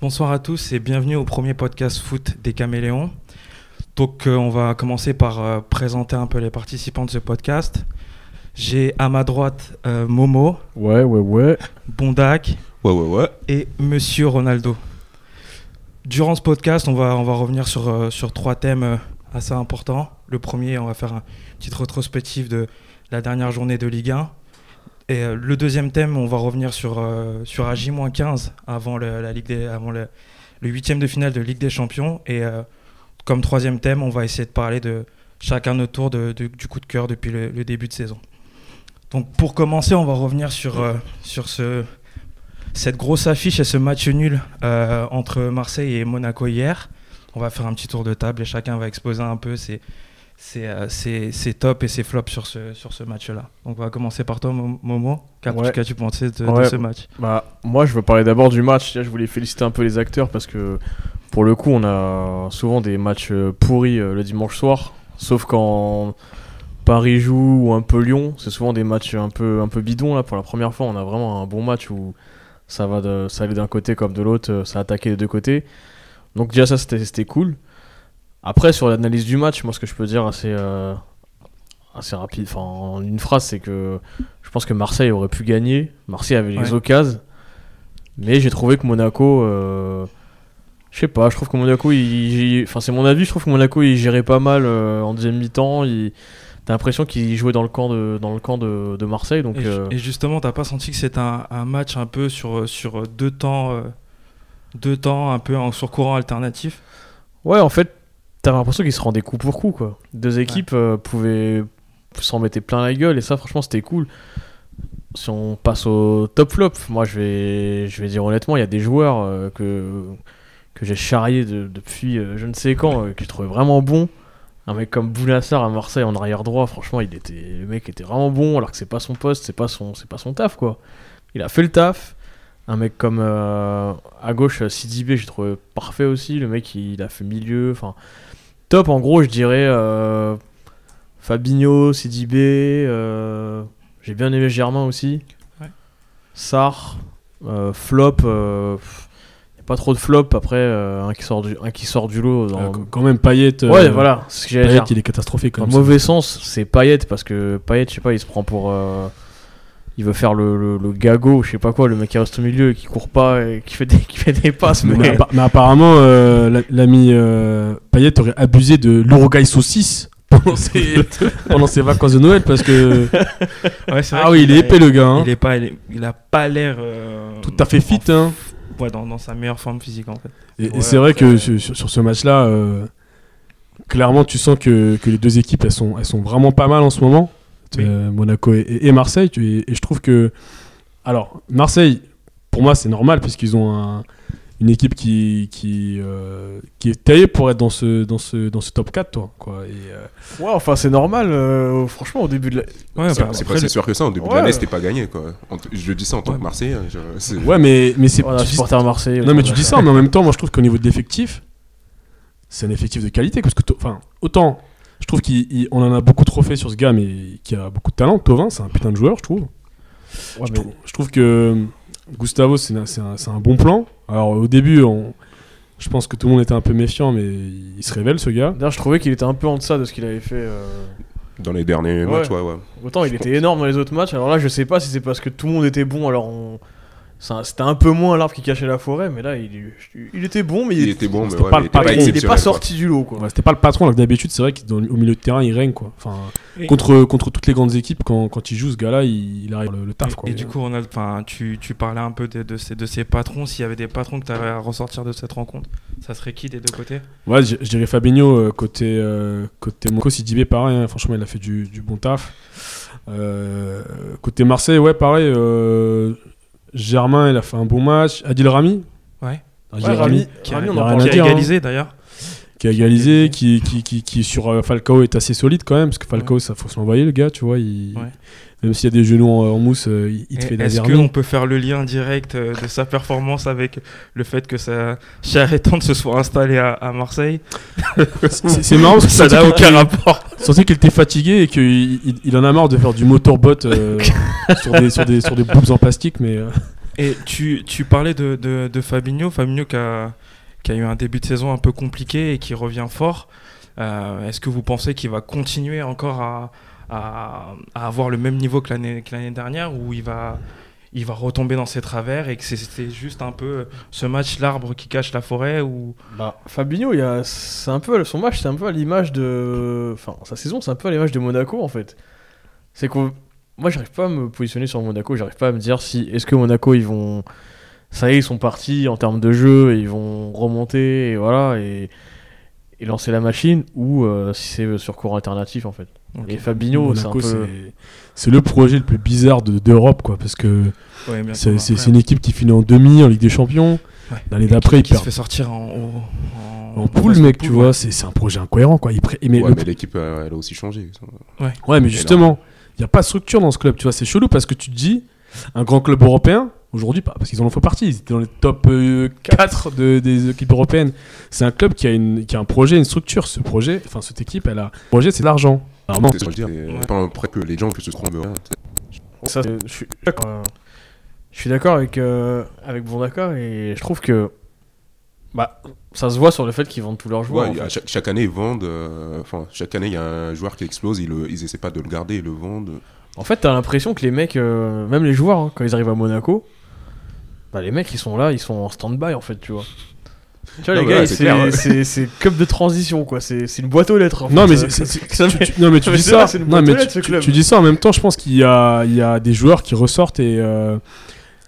Bonsoir à tous et bienvenue au premier podcast foot des Caméléons. Donc euh, on va commencer par euh, présenter un peu les participants de ce podcast. J'ai à ma droite euh, Momo, Ouais, ouais, ouais. Bondac Ouais, ouais, ouais. et Monsieur Ronaldo. Durant ce podcast, on va, on va revenir sur, euh, sur trois thèmes euh, assez importants. Le premier, on va faire une petite rétrospective de la dernière journée de Ligue 1. Et euh, le deuxième thème, on va revenir sur, euh, sur AJ-15 avant, le, la Ligue des, avant le, huitième de finale de Ligue des Champions. Et euh, comme troisième thème, on va essayer de parler de chacun notre tour de, du coup de cœur depuis le, début de saison. Donc pour commencer, on va revenir sur, euh, sur ce, cette grosse affiche et ce match nul entre Marseille et Monaco hier. On va faire un petit tour de table et chacun va exposer un peu ses, euh, ses tops et ses flops sur ce, sur ce match-là. Donc on va commencer par toi, Mo- Momo. Qu'as- Ouais. Qu'as-tu pensé de, de Ouais. ce match? Bah, moi, je veux parler d'abord du match. Je voulais féliciter un peu les acteurs parce que, pour le coup, on a souvent des matchs euh, pourris euh, le dimanche soir. Sauf quand Paris joue ou un peu Lyon. C'est souvent des matchs un peu, un peu bidons. Là, pour la première fois, on a vraiment un bon match où ça, va de, ça allait d'un côté comme de l'autre. Ça attaquait des deux côtés. Donc, déjà, ça, c'était c'était cool. Après, sur l'analyse du match, moi, ce que je peux dire assez, euh, assez rapide, enfin, en une phrase, c'est que je pense que Marseille aurait pu gagner. Marseille avait les Ouais. occasions. Mais j'ai trouvé que Monaco. euh, je sais pas, je trouve que Monaco. il- Enfin, c'est mon avis, je trouve que Monaco il gérait pas mal euh, en deuxième mi-temps. Il... T'as l'impression qu'il jouait dans le camp de, dans le camp de, de Marseille. Donc, et, euh, et justement, t'as pas senti que c'était un, un match un peu sur, sur deux temps, euh, deux temps un peu en sur courant alternatif? Ouais, en fait, t'avais l'impression qu'ils se rendaient coup pour coup. Quoi. Deux équipes euh, pouvaient s'en mettre plein la gueule. Et ça, franchement, c'était cool. Si on passe au top flop, moi je vais, je vais dire honnêtement, il y a des joueurs euh, que, que j'ai charriés de- depuis euh, je ne sais quand, que je trouvais vraiment bons. Un mec comme Bounassar à Marseille en arrière droit, franchement, il était, le mec était vraiment bon, alors que c'est pas son poste, c'est pas son, c'est pas son taf quoi. Il a fait le taf. Un mec comme à gauche, Sidibé, j'ai trouvé parfait aussi. Le mec, il, a fait milieu. Enfin, top en gros, je dirais euh, Fabinho, Sidibé. euh, j'ai bien aimé Germain aussi. Ouais. Sar, euh, flop. euh, y a pas trop de flop après. un, qui sort du, un qui sort du lot. Dans... Quand même Payet. ouais, voilà. Ce que Payet, dire. il est catastrophique Dans le mauvais sens, c'est Payet parce que Payet, je sais pas, il se prend pour. Il veut faire le, le, le gago, je sais pas quoi, le mec qui reste au milieu et qui court pas et qui fait des, qui fait des passes. Mais, Mais, appa- mais apparemment, euh, la- l'ami euh, Payet aurait abusé de l'Uruguay saucisse pendant ses, pendant ses vacances de Noël parce que. Ouais, Ah oui, il est épais le gars. hein. Il, est pas, il, est- il a pas l'air euh, Tout à fait fit. Hein. ouais, dans, dans sa meilleure forme physique en fait. Et, c'est vrai que euh, sur, sur- ce match-là, clairement, tu sens que, que les deux équipes, elles sont, elles sont vraiment pas mal en ce moment. Oui. Euh, Monaco et, et Marseille. tu- Et, et je trouve que. Alors, Marseille, pour moi, c'est normal puisqu'ils ont un- une équipe qui, qui, euh, qui est taillée pour être dans ce, dans ce, dans ce top 4. Toi, quoi. Et, euh, ouais, enfin, c'est normal. euh, franchement, au début de la. Ouais, C'est bah, pas si sûr que ça. Au début de l'année, c'était pas gagné, quoi. Je dis ça en tant Ouais. que Marseillais. je- c'est- ouais, mais, mais c'est. Voilà, tu dis- supporter Marseille. Non, mais tu dis ça, mais en même temps, moi je trouve qu'au niveau de l'effectif, c'est un effectif de qualité. Parce que, enfin, autant, je trouve qu'on en a beaucoup trop fait sur ce gars, mais qui a beaucoup de talent. Tovin, c'est un putain de joueur, je trouve. Ouais, je, mais- trouve je trouve que euh, Gustavo, c'est un, bon plan. Alors, au début, on- je pense que tout le monde était un peu méfiant, mais il se révèle, ce gars. D'ailleurs, je trouvais qu'il était un peu en deçà de ce qu'il avait fait. euh, Dans les derniers Ouais. matchs, ouais, ouais. Autant il était énorme dans les autres matchs. Alors là, je sais pas si c'est parce que tout le monde était bon. Alors on... c'était un peu moins l'arbre qui cachait la forêt. Mais là, il, il était bon, mais Il était bon, mais ouais, pas mais le il était pas patron. il sorti du lot. Quoi. Ouais, C'était pas le patron, alors que d'habitude, c'est vrai qu'au milieu de terrain, il règne, quoi. Enfin, Et- contre, contre toutes les grandes équipes, quand, quand il joue, ce gars-là, il, il arrive le, le taf, quoi. Et, du coup, Ronald, enfin, tu, tu parlais un peu de, de ces, de ces patrons. S'il y avait des patrons que tu avais à ressortir de cette rencontre, ça serait qui des deux côtés? Ouais, je, je dirais Fabinho euh, côté euh, côté Monaco, Sidibé pareil. hein, franchement, il a fait du, du bon taf. Euh, côté Marseille, ouais, pareil. euh, Germain, il a fait un bon match. Adil Rami. Ouais. Adil Ouais, Rami, Qui a, Rami, on a en a dire, égalisé d'ailleurs. qui a égalisé, qui, qui, qui, qui sur euh, Falcao est assez solide quand même, parce que Falcao, ça faut se l'envoyer le gars, tu vois. Il, Ouais. Même s'il y a des genoux en, en mousse, euh, il, il te Et fait des Est-ce qu'on peut faire le lien direct euh, de sa performance avec le fait que sa chère étante se soit installée à, à Marseille? C'est marrant parce que Ça n'a aucun rapport. Sensé qu'il était fatigué et qu'il il, il en a marre de faire du motorbot euh, sur, des, sur, des, sur des boobs en plastique, mais. euh, Et tu, tu parlais de, de, de Fabinho, Fabinho qui a, qui a eu un début de saison un peu compliqué et qui revient fort. Euh, Est-ce que vous pensez qu'il va continuer encore à, à, avoir le même niveau que l'année dernière ou il va, il va retomber dans ses travers et que c'était juste un peu ce match l'arbre qui cache la forêt ou Bah, Fabinho, il a, c'est un peu, son match, c'est un peu à l'image de. Enfin, sa saison, c'est un peu à l'image de Monaco en fait. C'est que moi, j'arrive pas à me positionner sur Monaco, j'arrive pas à me dire si. Est-ce que Monaco, ils vont. Ça y est, ils sont partis en termes de jeu ils vont remonter et voilà, et, et lancer la machine ou euh, si c'est sur cours alternatif en fait. Et Fabinho, c'est un peu. c'est- c'est le projet le plus bizarre de- d'Europe, quoi, parce que Ouais, c'est une équipe qui finit en demi en Ligue des Champions. Ouais. L'année d'après, qui se perdent fait sortir en, en, en poule, mec, tu poule, vois. ouais. C'est c'est un projet incohérent, quoi. Ils pré- mais, Ouais, le- mais l'équipe, euh, elle a aussi changé. ouais, mais justement, il n'y a pas de structure dans ce club, tu vois. C'est chelou parce que tu te dis, un grand club européen, aujourd'hui, pas parce qu'ils en ont fait partie, ils étaient dans les top 4 de, des équipes européennes. C'est un club qui a, une, qui a un projet, une structure. Ce projet, enfin, cette équipe, elle a. Le projet, c'est l'argent. Vraiment. C'est ce que je veux dire. Ouais. C'est pas après que les gens que se trompent. Ça, c'est- je suis d'accord. euh, Je suis d'accord avec euh, avec Bondaka et je trouve que bah ça se voit sur le fait qu'ils vendent tous leurs joueurs. Ouais, en il y a- fait. chaque, chaque année, ils vendent. euh, Enfin, chaque année, il y a un joueur qui explose. Ils, le- ils essaient pas de le garder, ils le vendent. En fait, t'as l'impression que les mecs, euh, même les joueurs, hein, quand ils arrivent à Monaco, bah les mecs ils sont là, ils sont en stand-by en fait, tu vois. Tu vois, Non, les gars, ouais, c'est c'est club de transition quoi, c'est une boîte aux lettres. en Non, fait, mais ça tu, non, mais tu dis ça. non, mais tu, dis ça en même temps. Je pense qu'il y a, il y a des joueurs qui ressortent et euh,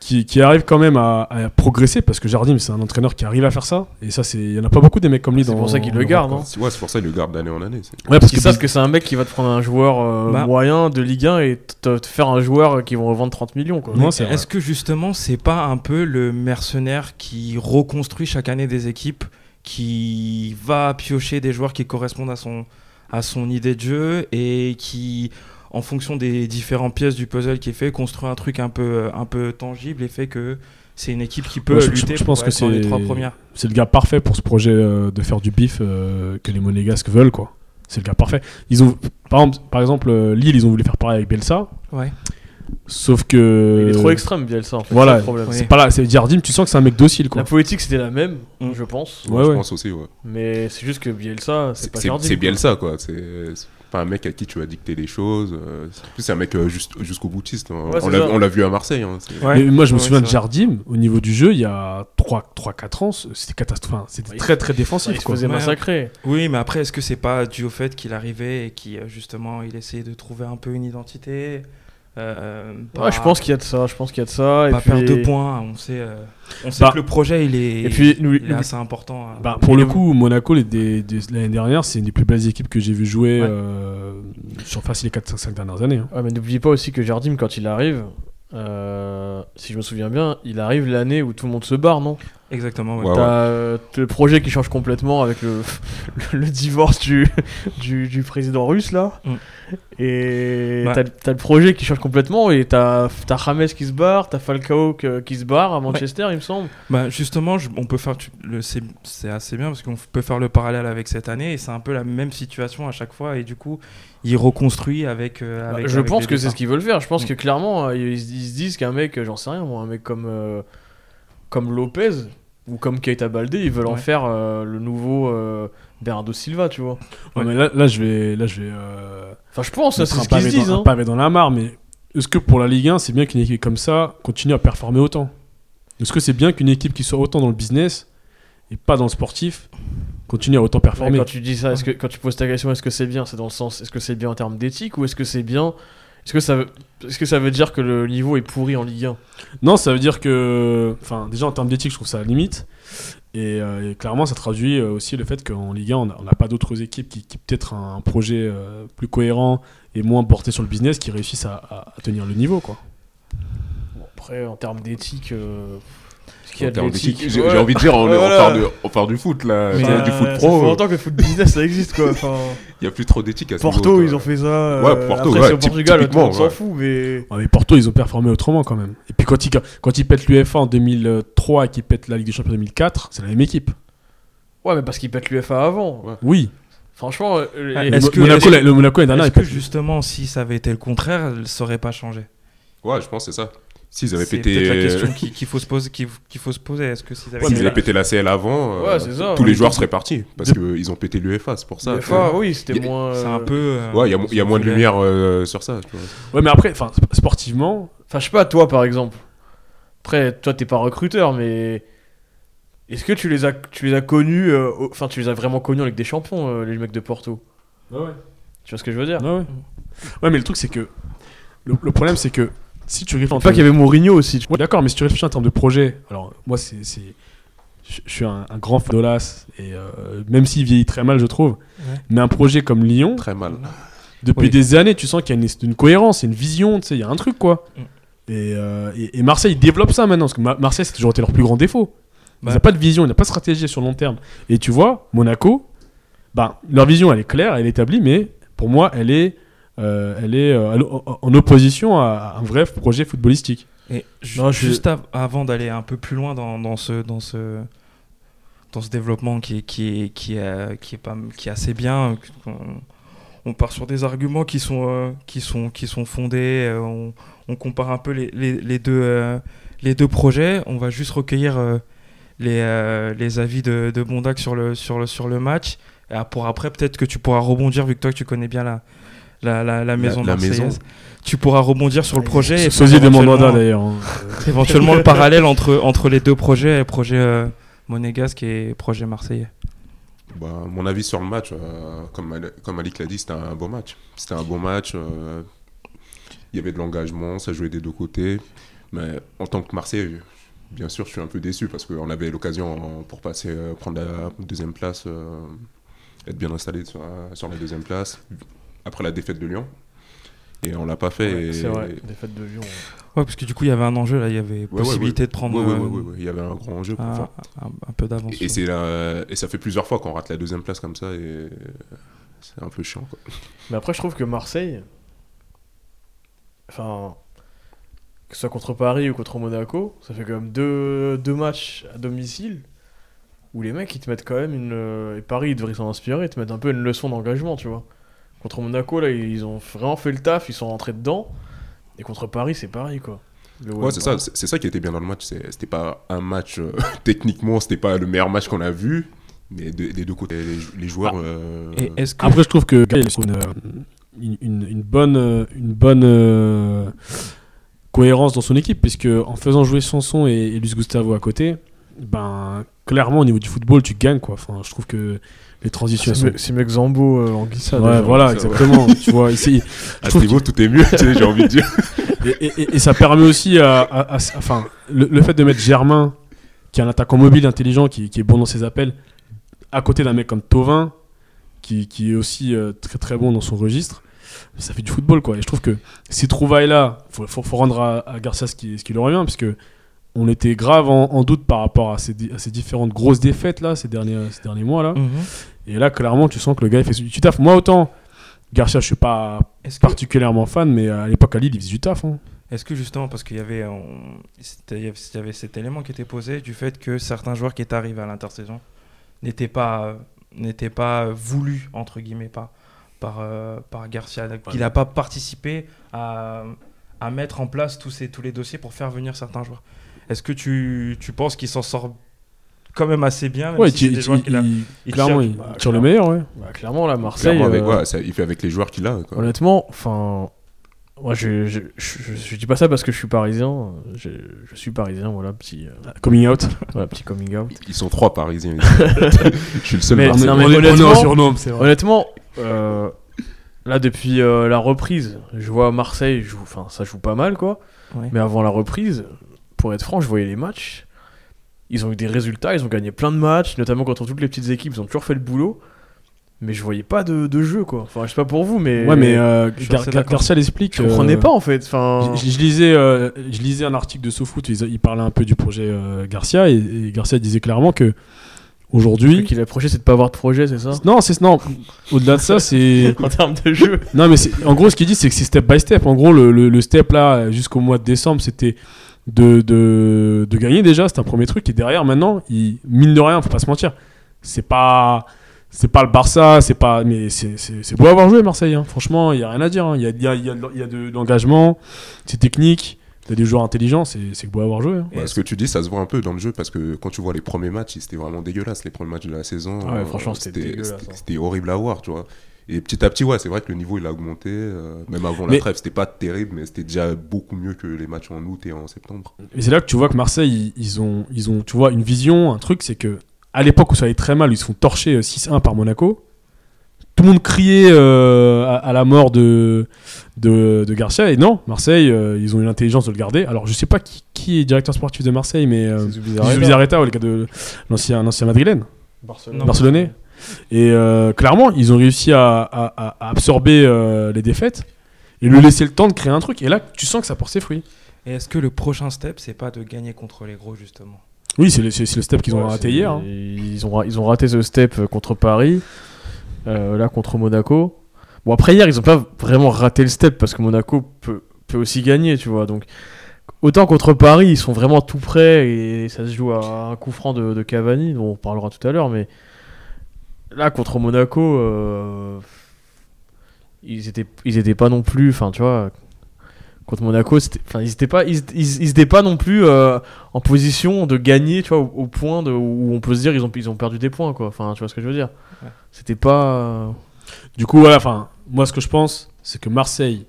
qui, qui arrivent quand même à, à progresser parce que Jardim, c'est un entraîneur qui arrive à faire ça. Et ça, c'est, il y en a pas beaucoup des mecs comme lui C'est pour ça qu'il le garde, hein. Ouais, c'est pour ça qu'ils le gardent d'année en année. c'est- Ouais, parce qu'ils que savent que c'est un mec qui va te prendre un joueur euh, Bah. moyen de Ligue 1 et te, te faire un joueur qui vont revendre 30 millions quoi. Non, c'est vrai. Est-ce que justement, c'est pas un peu le mercenaire qui reconstruit chaque année des équipes, qui va piocher des joueurs qui correspondent à son, à son idée de jeu et qui, en fonction des différentes pièces du puzzle qui est fait, construit un truc un peu, un peu tangible et fait que c'est une équipe qui peut Ouais, je- lutter je pense pour que les c'est- trois premières. c'est le gars parfait pour ce projet euh, de faire du bif euh, que les Monégasques veulent, quoi. C'est le gars parfait. Ils ont, par exemple, par exemple, euh, Lille, ils ont voulu faire pareil avec Belsa, Ouais. sauf que. Il est trop extrême Bielsa en fait, Voilà. c'est le problème. Ouais. C'est pas là, c'est Jardim, tu sens que c'est un mec docile, quoi. La politique c'était la même, Mm. je pense. Ouais, je ouais. pense aussi, ouais. Mais c'est juste que Bielsa, c'est C'est pas c'est- Jardim, c'est ça, quoi. C'est c'est pas un mec à qui tu vas dicter des choses. euh, c'est- En plus, c'est un mec euh, juste- jusqu'au boutiste. hein. Ouais, on l'a- vu à Marseille. hein, c'est- Ouais. Mais moi, je me Ouais, souviens de. Jardim, au niveau du jeu, il y a 3-4 ans, c'était catastrophique. Enfin, C'était Ouais, très très défensif. Il se faisait massacrer. Oui, mais après, est-ce que c'est pas dû au fait qu'il arrivait et qu'il, euh, justement, il essayait de trouver un peu une identité? Euh, Ouais, je pense qu'il y a de ça, je pense qu'il y a de ça. Et pas puis... perdre de points. On sait, euh, on sait Bah, que le projet, il est, Et puis, nous- il est nous- assez important. euh. Bah, pour le coup, Monaco, l'année dernière, c'est une des plus belles équipes que j'ai vu jouer Ouais. euh, sur facile les 4-5 dernières années. hein. Ouais, mais n'oubliez pas aussi que Jardim, quand il arrive, euh, si je me souviens bien, il arrive l'année où tout le monde se barre, non? Exactement. ouais. Ouais, T'as euh, le projet qui change complètement avec le, le, le divorce du, du, du président russe là. Mm. Et Bah. t'as t'as le projet qui change complètement et t'as t'as James qui se barre, t'as Falcao que- qui se barre à Manchester, il me semble. Bah, justement, je- on peut faire tu- le, c'est, c'est assez bien parce qu'on peut faire le parallèle avec cette année et c'est un peu la même situation à chaque fois et du coup, il reconstruit avec. euh, Bah, avec- je avec pense que c'est ce qu'ils veulent faire. Je pense Mm. que clairement, euh, ils, ils se disent qu'un mec, j'en sais rien, moi, un mec comme, euh, comme Lopez ou comme Keita Balde, ils veulent en faire euh, le nouveau euh, Bernardo Silva, tu vois. Ouais, mais là, là, je vais. Là, je vais euh, Enfin, je pense, c'est un ce qu'ils disent. dans, hein. un pavé dans la mare, mais est-ce que pour la Ligue 1, c'est bien qu'une équipe comme ça continue à performer autant? Est-ce que c'est bien qu'une équipe qui soit autant dans le business et pas dans le sportif continue à autant Ouais, performer? quand tu dis ça, est-ce que quand tu poses ta question, est-ce que c'est bien? C'est dans le sens, est-ce que c'est bien en termes d'éthique ou est-ce que c'est bien Est-ce que ça veut, est-ce que ça veut dire que le niveau est pourri en Ligue 1 Non, ça veut dire que. Enfin, déjà en termes d'éthique, je trouve ça à la limite. Et, euh, et clairement, ça traduit euh, aussi le fait qu'en Ligue 1, on n'a pas d'autres équipes qui, qui peut-être un, un projet euh, plus cohérent et moins porté sur le business qui réussissent à, à- à tenir le niveau. Quoi. Bon, Après, en termes d'éthique, euh, qu'il y a En de termes l'éthique d'éthique, J'ai Ouais. envie de dire, on, est- voilà. parle de- on parle du foot là, Mais, c'est euh, du foot Ça fait pro. longtemps que le foot business ça existe quoi. Enfin, Il y a plus trop d'éthique à ce Porto, niveau, ils ont fait ça. euh, Ouais, Porto, après, ouais, c'est au Portugal, tout le typiquement, monde s'en ouais. fout, mais. Ouais, mais Porto, ils ont performé autrement quand même. Et puis quand ils, quand ils pètent l'UEFA en 2003 et qu'ils pètent la Ligue des Champions en 2004, c'est la même équipe. Ouais, mais parce qu'ils pètent l'UFA avant. Ouais. Oui. Franchement, euh, Ah, Est-ce Le que- Monaco, le l'année dernière, Est-ce que justement, si ça avait été le contraire, ça aurait pas changé? Ouais, je pense que c'est ça. S'ils avaient C'est pété. peut-être la euh, question qu'il faut se poser. qu'il qu'il faut se poser. Est-ce que s'ils avaient pété la CL avant, euh, Ouais, tous les Ouais. joueurs seraient partis. Parce qu'ils ont pété l'UEFA, c'est pour ça. Oui, c'était moins. C'est un euh, peu. euh, Ouais, il y a y, moins de lumière euh, sur ça. tu vois. Ouais, mais après, enfin, sportivement, Enfin, je sais pas, toi par exemple. Après, toi, t'es pas recruteur, mais. Est-ce que tu les as, tu les as connus. euh, Enfin, tu les as vraiment connus avec des champions, euh, les mecs de Porto? Tu vois ce que je veux dire? Ouais, ouais. Ouais, mais le truc, c'est que. Le, le problème, c'est que si tu réfléchis. pas qu'il y avait Mourinho aussi. tu Ouais, d'accord, mais si tu réfléchis en termes de projet, alors moi, c'est. Je suis un, un grand fan d'Olas, et euh, même s'il vieillit très mal, je trouve, Ouais. mais un projet comme Lyon, Très mal. depuis Oui. des années, tu sens qu'il y a une, une cohérence, une vision, tu sais, il y a un truc, quoi. Mm. Et, euh, et, et Marseille développe ça maintenant, parce que Ma- Marseille, c'est toujours été leur plus grand défaut. Ils Bah. n'ont pas de vision, ils n'ont pas de stratégie sur le long terme. Et tu vois, Monaco, bah, leur vision, elle est claire, elle est établie, mais pour moi, elle est, elle est euh, en- opposition à un vrai projet footballistique. Et ju- Non, je- juste av- avant d'aller un peu plus loin dans, dans ce dans ce dans ce développement qui est qui est qui est, qui est pas qui est assez bien on, on part sur des arguments qui sont euh, qui sont qui sont fondés euh, on, on compare un peu les, les, les deux euh, les deux projets on va juste recueillir euh, les, euh, les avis de, de Bondac sur le sur le sur le match et ah, pour après peut-être que tu pourras rebondir vu que toi tu connais bien la la, la, la maison la maison. marseillaise. tu pourras rebondir sur le projet Sosie de Mandanda d'ailleurs. hein. éventuellement le parallèle entre, entre les deux projets, projet euh, monégasque et projet marseillais. Bah, mon avis sur le match, euh, comme, comme Malik l'a dit, c'était un beau match. C'était un beau match. euh, Il y avait de l'engagement, ça jouait des deux côtés. Mais en tant que Marseille, bien sûr, je suis un peu déçu parce qu'on avait l'occasion euh, pour passer, prendre la deuxième place, euh, être bien installé sur, la- sur la deuxième place après la défaite de Lyon. Et on l'a pas fait. Ouais, et- C'est vrai, défaite de Lyon. Ouais, parce que du coup, il y avait un enjeu là, il y avait ouais, possibilité ouais. de prendre Ouais, ouais, euh, ouais, ouais, ouais. Il y avait un grand enjeu pour un, faire. un- un peu d'avance. Et, c'est la- et ça fait plusieurs fois qu'on rate la deuxième place comme ça et c'est un peu chiant. Quoi. Mais après, je trouve que Marseille. Enfin. Que ce soit contre Paris ou contre Monaco, ça fait quand même deux, deux matchs à domicile où les mecs ils te mettent quand même une. Et Paris ils devraient s'en inspirer, ils te mettent un peu une leçon d'engagement, tu vois. Contre Monaco, là, ils ont vraiment fait le taf, ils sont rentrés dedans. Et contre Paris, c'est pareil, quoi. Le Ouais, c'est ça, c'est ça qui était bien dans le match. c'est- C'était pas un match euh, techniquement, c'était pas le meilleur match qu'on a vu, mais de- des deux côtés, les, les joueurs. euh, Et est-ce que Après, je trouve que Gaël a une, euh, une, une- une bonne, euh, une bonne euh, cohérence dans son équipe, puisque en faisant jouer Sanson et, et Luis Gustavo à côté, ben clairement au niveau du football, tu gagnes quoi. Enfin, je trouve que les transitions elles C'est mieux- que Zambo euh, en glissade. Ouais, voilà, exactement. tu vois, ici, à ce trouve niveau, tout est mieux, tu sais, j'ai envie de dire. et, et- et- et ça permet aussi à, à- à- enfin, le, le fait de mettre Germain, qui est un attaquant mobile, intelligent, qui, qui est bon dans ses appels, à côté d'un mec comme Tovin, qui, qui est aussi euh, très très bon dans son registre, ça fait du football quoi. Et je trouve que ces trouvailles-là, faut, faut, faut rendre à, à Garcia ce qui, ce qui lui revient, parce que on était grave en, en doute par rapport à ces, di- à ces différentes grosses défaites là, ces derniers, ces derniers mois là. Mhm. Et là, clairement, tu sens que le gars il fait du taf. Moi, autant Garcia, je suis pas que, particulièrement fan, mais à l'époque à Lille, il faisait du taf. hein. est-ce que justement, parce qu'il y avait, on- c'était- il y avait- cet élément qui était posé du fait que certains joueurs qui étaient arrivés à l'intersaison n'étaient pas, n'étaient pas voulus entre guillemets par, euh, par Garcia, qu'il n'a pas participé à, à mettre en place tous ces tous les dossiers pour faire venir certains joueurs. Est-ce que tu, tu penses qu'il s'en sort quand même assez bien même Ouais, si il- des joueurs il- qu'il a- il- clairement, tire- il bah, tire le clairement. meilleur, ouais. Bah, clairement, là, Marseille. Clairement, avec, euh, ouais, ça- il fait avec les joueurs qu'il a. quoi. Honnêtement, enfin, moi je, je, je, je dis pas ça parce que je suis parisien. Je, je suis parisien, voilà, petit, euh, Coming out. voilà, petit coming out. Ils sont trois parisiens. je suis le seul Mais- non, mais honnêtement-. Honnêtement, euh, là depuis euh, la reprise, je vois Marseille, joue, ça joue pas mal quoi. Ouais. Mais avant la reprise, pour être franc, je voyais les matchs. Ils ont eu des résultats, ils ont gagné plein de matchs, notamment contre toutes les petites équipes, ils ont toujours fait le boulot. Mais je voyais pas de, de jeu quoi. Enfin, je sais pas pour vous, mais. Ouais, mais euh, Gar- Gar-. Garcia l'explique. je comprenais euh, pas en fait. Enfin, Je, je lisais, euh, je lisais un article de SoFoot, il, il parlait un peu du projet Garcia, et, et Garcia disait clairement que ce aujourd'hui. qu'il a approché, c'est de pas avoir de projet, c'est ça? Non, c'est non. Au-delà de ça, c'est En termes de jeu. non, mais en gros, ce qu'il dit, c'est que c'est step by step. En gros, le, le- le step là, jusqu'au mois de décembre, c'était de, de, de gagner déjà. C'était un premier truc. Et derrière, maintenant, il, mine de rien, faut pas se mentir. C'est pas, c'est pas le Barça, c'est pas, mais c'est, c'est, c'est beau avoir joué Marseille. hein. Franchement, il y a rien à dire. hein. Il y a, il y a, y a y a de l'engagement, c'est technique. t'as des joueurs intelligents, c'est c'est beau avoir joué. hein. Ce que tu dis, ça se voit un peu dans le jeu parce que quand tu vois les premiers matchs, c'était vraiment dégueulasse. Les premiers matchs de la saison, Ah ouais, euh, franchement, hein. C'était horrible à voir, tu vois. Et petit à petit, ouais, c'est vrai que le niveau il a augmenté. euh, même avant Mais- la trêve, c'était pas terrible, mais c'était déjà beaucoup mieux que les matchs en août et en septembre. Et c'est là que tu vois que Marseille, ils, ils ont, ils ont, tu vois, une vision, un truc, c'est que à l'époque où ça allait très mal, ils se font torcher euh, 6-1 par Monaco. Tout le monde criait euh, à, à la mort de, de, de Garcia. Et non, Marseille, euh, ils ont eu l'intelligence de le garder. Alors, je sais pas qui, qui est directeur sportif de Marseille, mais euh, C'est Zubizarreta. Zubizarreta, ouais, le gars de l'ancien, l'ancien madrilène. Barcelone. Barcelonais. Et euh, clairement, ils ont réussi à, à- à- à absorber euh, les défaites et lui laisser le temps de créer un truc. Et là, tu sens que ça porte ses fruits. Et est-ce que le prochain step, c'est pas de gagner contre les gros, justement? Oui, c'est le, c'est- c'est le step qu'ils ont Ouais, raté hier. hein. Ils ont, ils ont raté ce step euh, contre Paris, euh, là contre Monaco. Bon, après hier, ils ont pas vraiment raté le step parce que Monaco peut, peut aussi gagner, tu vois. Donc, autant contre Paris, ils sont vraiment tout près et ça se joue à un coup franc de, de Cavani, dont on parlera tout à l'heure. Mais là, contre Monaco, euh, ils, étaient, ils étaient pas non plus. Enfin, tu vois. Contre Monaco, enfin, ils étaient pas, ils, ils- ils étaient pas non plus euh, en position de gagner, tu vois, au, au point de, où on peut se dire ils ont, ils ont perdu des points, quoi. Enfin, tu vois ce que je veux dire? Ouais. C'était pas. Du coup, voilà, enfin, moi, ce que je pense, c'est que Marseille,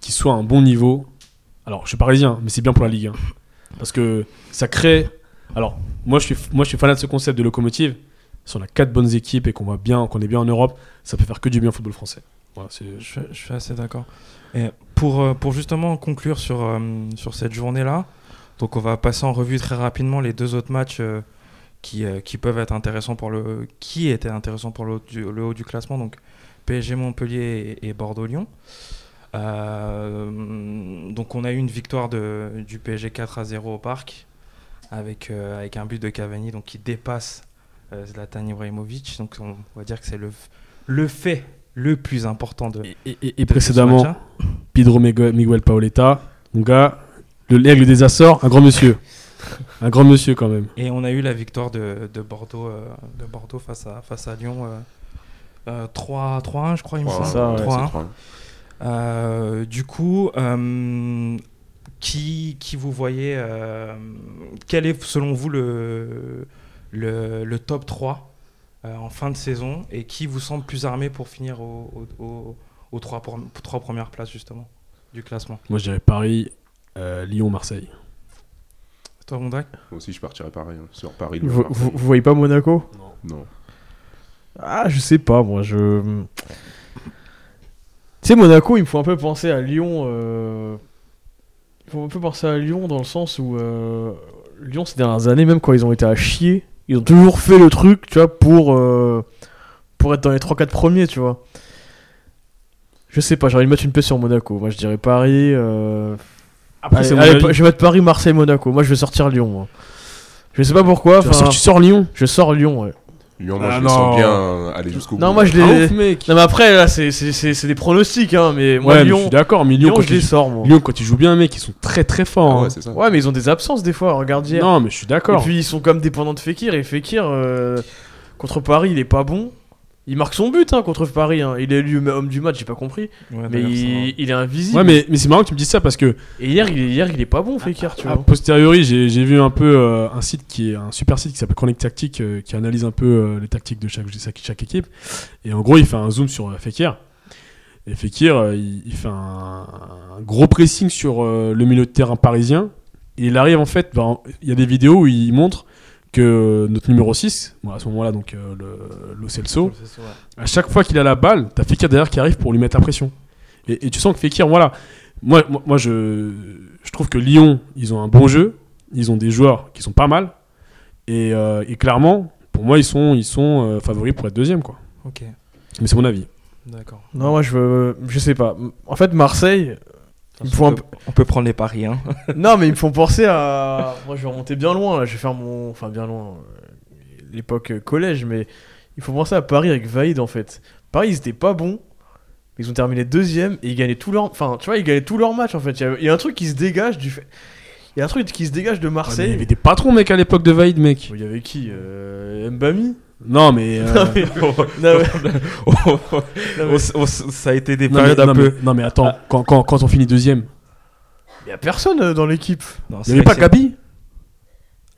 qui soit à un bon niveau, alors, je suis parisien, mais c'est bien pour la Ligue 1. Parce que ça crée. Alors, moi, je suis, moi, je suis fan de ce concept de locomotive. Si on a quatre bonnes équipes et qu'on va bien, qu'on est bien en Europe, ça peut faire que du bien au football français. Je, suis assez d'accord. Pour, euh, pour justement conclure sur, euh, sur cette journée-là, donc on va passer en revue très rapidement les deux autres matchs euh, qui, qui peuvent être intéressants pour le qui étaient intéressants pour le haut du, classement, donc PSG Montpellier et, et Bordeaux-Lyon. Euh, donc on a eu une victoire de, du PSG 4 à 0 au parc avec, avec un but de Cavani donc qui dépasse Zlatan Ibrahimovic. Donc on va dire que c'est le, le fait le plus important de, Et, et- et de précédemment. Pedro Miguel, Paoletta, mon gars, le l'aigle des Açores, un grand monsieur. un grand monsieur quand même. Et on a eu la victoire de, de Bordeaux, euh, de Bordeaux face à, face à Lyon. euh, euh, 3 3-1, je crois, il me semble. ça, ouais, 3-1. c'est 3-1. Euh, du coup, euh, qui, qui vous voyez euh, Quel est, selon vous, le, le, le top 3 euh, en fin de saison Et qui vous semble plus armé pour finir au- au- au- aux trois, premières places, justement, du classement? Moi, je dirais Paris, euh, Lyon, Marseille. Toi, Mondrac Moi aussi, je partirais pareil. hein, Sur Paris. Vous, vous, vous voyez pas Monaco? Non. Ah, je sais pas, moi, je. Tu sais, Monaco, il me faut un peu penser à Lyon. euh, Il faut un peu penser à Lyon dans le sens où. euh, Lyon, ces dernières années, même quand ils ont été à chier, ils ont toujours fait le truc, tu vois, pour. euh, Pour être dans les 3-4 premiers, tu vois. Je sais pas, j'ai envie de mettre une pièce sur Monaco. Moi, je dirais Paris. euh, Après, allez, allez, je vais mettre Paris, Marseille, Monaco. Moi, je vais sortir Lyon, moi. Je sais pas pourquoi. Tu, sors, tu sors Lyon Je sors Lyon, ouais. Lyon, moi, Ah, je les sens non. bien euh, aller jusqu'au bout. Non, moi, je Ah, les. ouf, mec. Non mais après là c'est c'est- c'est- c'est des pronostics hein mais moi ouais, mais je Lyon, suis d'accord, mais Lyon, Lyon, quand je les ils, sors moi. Lyon, quand ils jouent bien, mec, ils sont très très forts. Ah hein. ouais, c'est ça. Ouais mais ils ont des absences des fois regarde hier. non, mais je suis Et d'accord. puis ils sont comme dépendants de Fekir et Fekir euh, contre Paris il est pas bon. Il marque son but hein, contre Paris hein. il est élu homme du match j'ai pas compris Ouais, mais il, il est invisible. Ouais, mais, mais c'est marrant que tu me dises ça parce que Et hier il est hier il est pas bon Fekir tu A vois. posteriori, j'ai vu un peu euh, un site qui est un super site qui s'appelle Chronique Tactique euh, qui analyse un peu euh, les tactiques de chaque, chaque, chaque équipe. Et en gros, il fait un zoom sur euh, Fekir. Et Fekir, euh, il, il fait un, un gros pressing sur euh, le milieu de terrain parisien. Et il arrive en fait, ben, il y a des vidéos où il montre que notre numéro 6, bon, à ce moment-là, donc euh, le, Lo Celso, ouais. à chaque fois qu'il a la balle, t'as Fekir derrière qui arrive pour lui mettre la pression. Et, et tu sens que Fekir, voilà. Moi, moi, moi, je, je trouve que Lyon, ils ont un bon jeu. Ils ont des joueurs qui sont pas mal. Et, euh, et clairement, pour moi, ils sont, ils sont euh, favoris pour être deuxième. Quoi. Ok, Mais c'est mon avis. d'accord. Non moi je veux je sais pas. En fait Marseille il me faut on, peut, on peut prendre les paris. Hein. non mais ils me font penser à moi je vais remonter bien loin là je vais faire mon enfin bien loin euh, l'époque euh, collège mais il faut penser à Paris avec Vaïd en fait. Paris ils étaient pas bons ils ont terminé deuxième et ils gagnaient tout leur enfin tu vois ils gagnaient tous leurs matchs en fait. Il y a- il y, a un truc qui se dégage du fait il y a un truc qui se dégage de Ah, Marseille. il y avait des patrons, mec, à l'époque de Vaïd, mec. Il y avait qui euh, Mbami? Non, mais. euh, mais- mais- mais- ça a été des non, mais, périodes un non, peu. mais- non, mais attends, quand, quand, quand on finit deuxième, Il y a personne euh, dans l'équipe. Il c'est n'y avait pas Gabi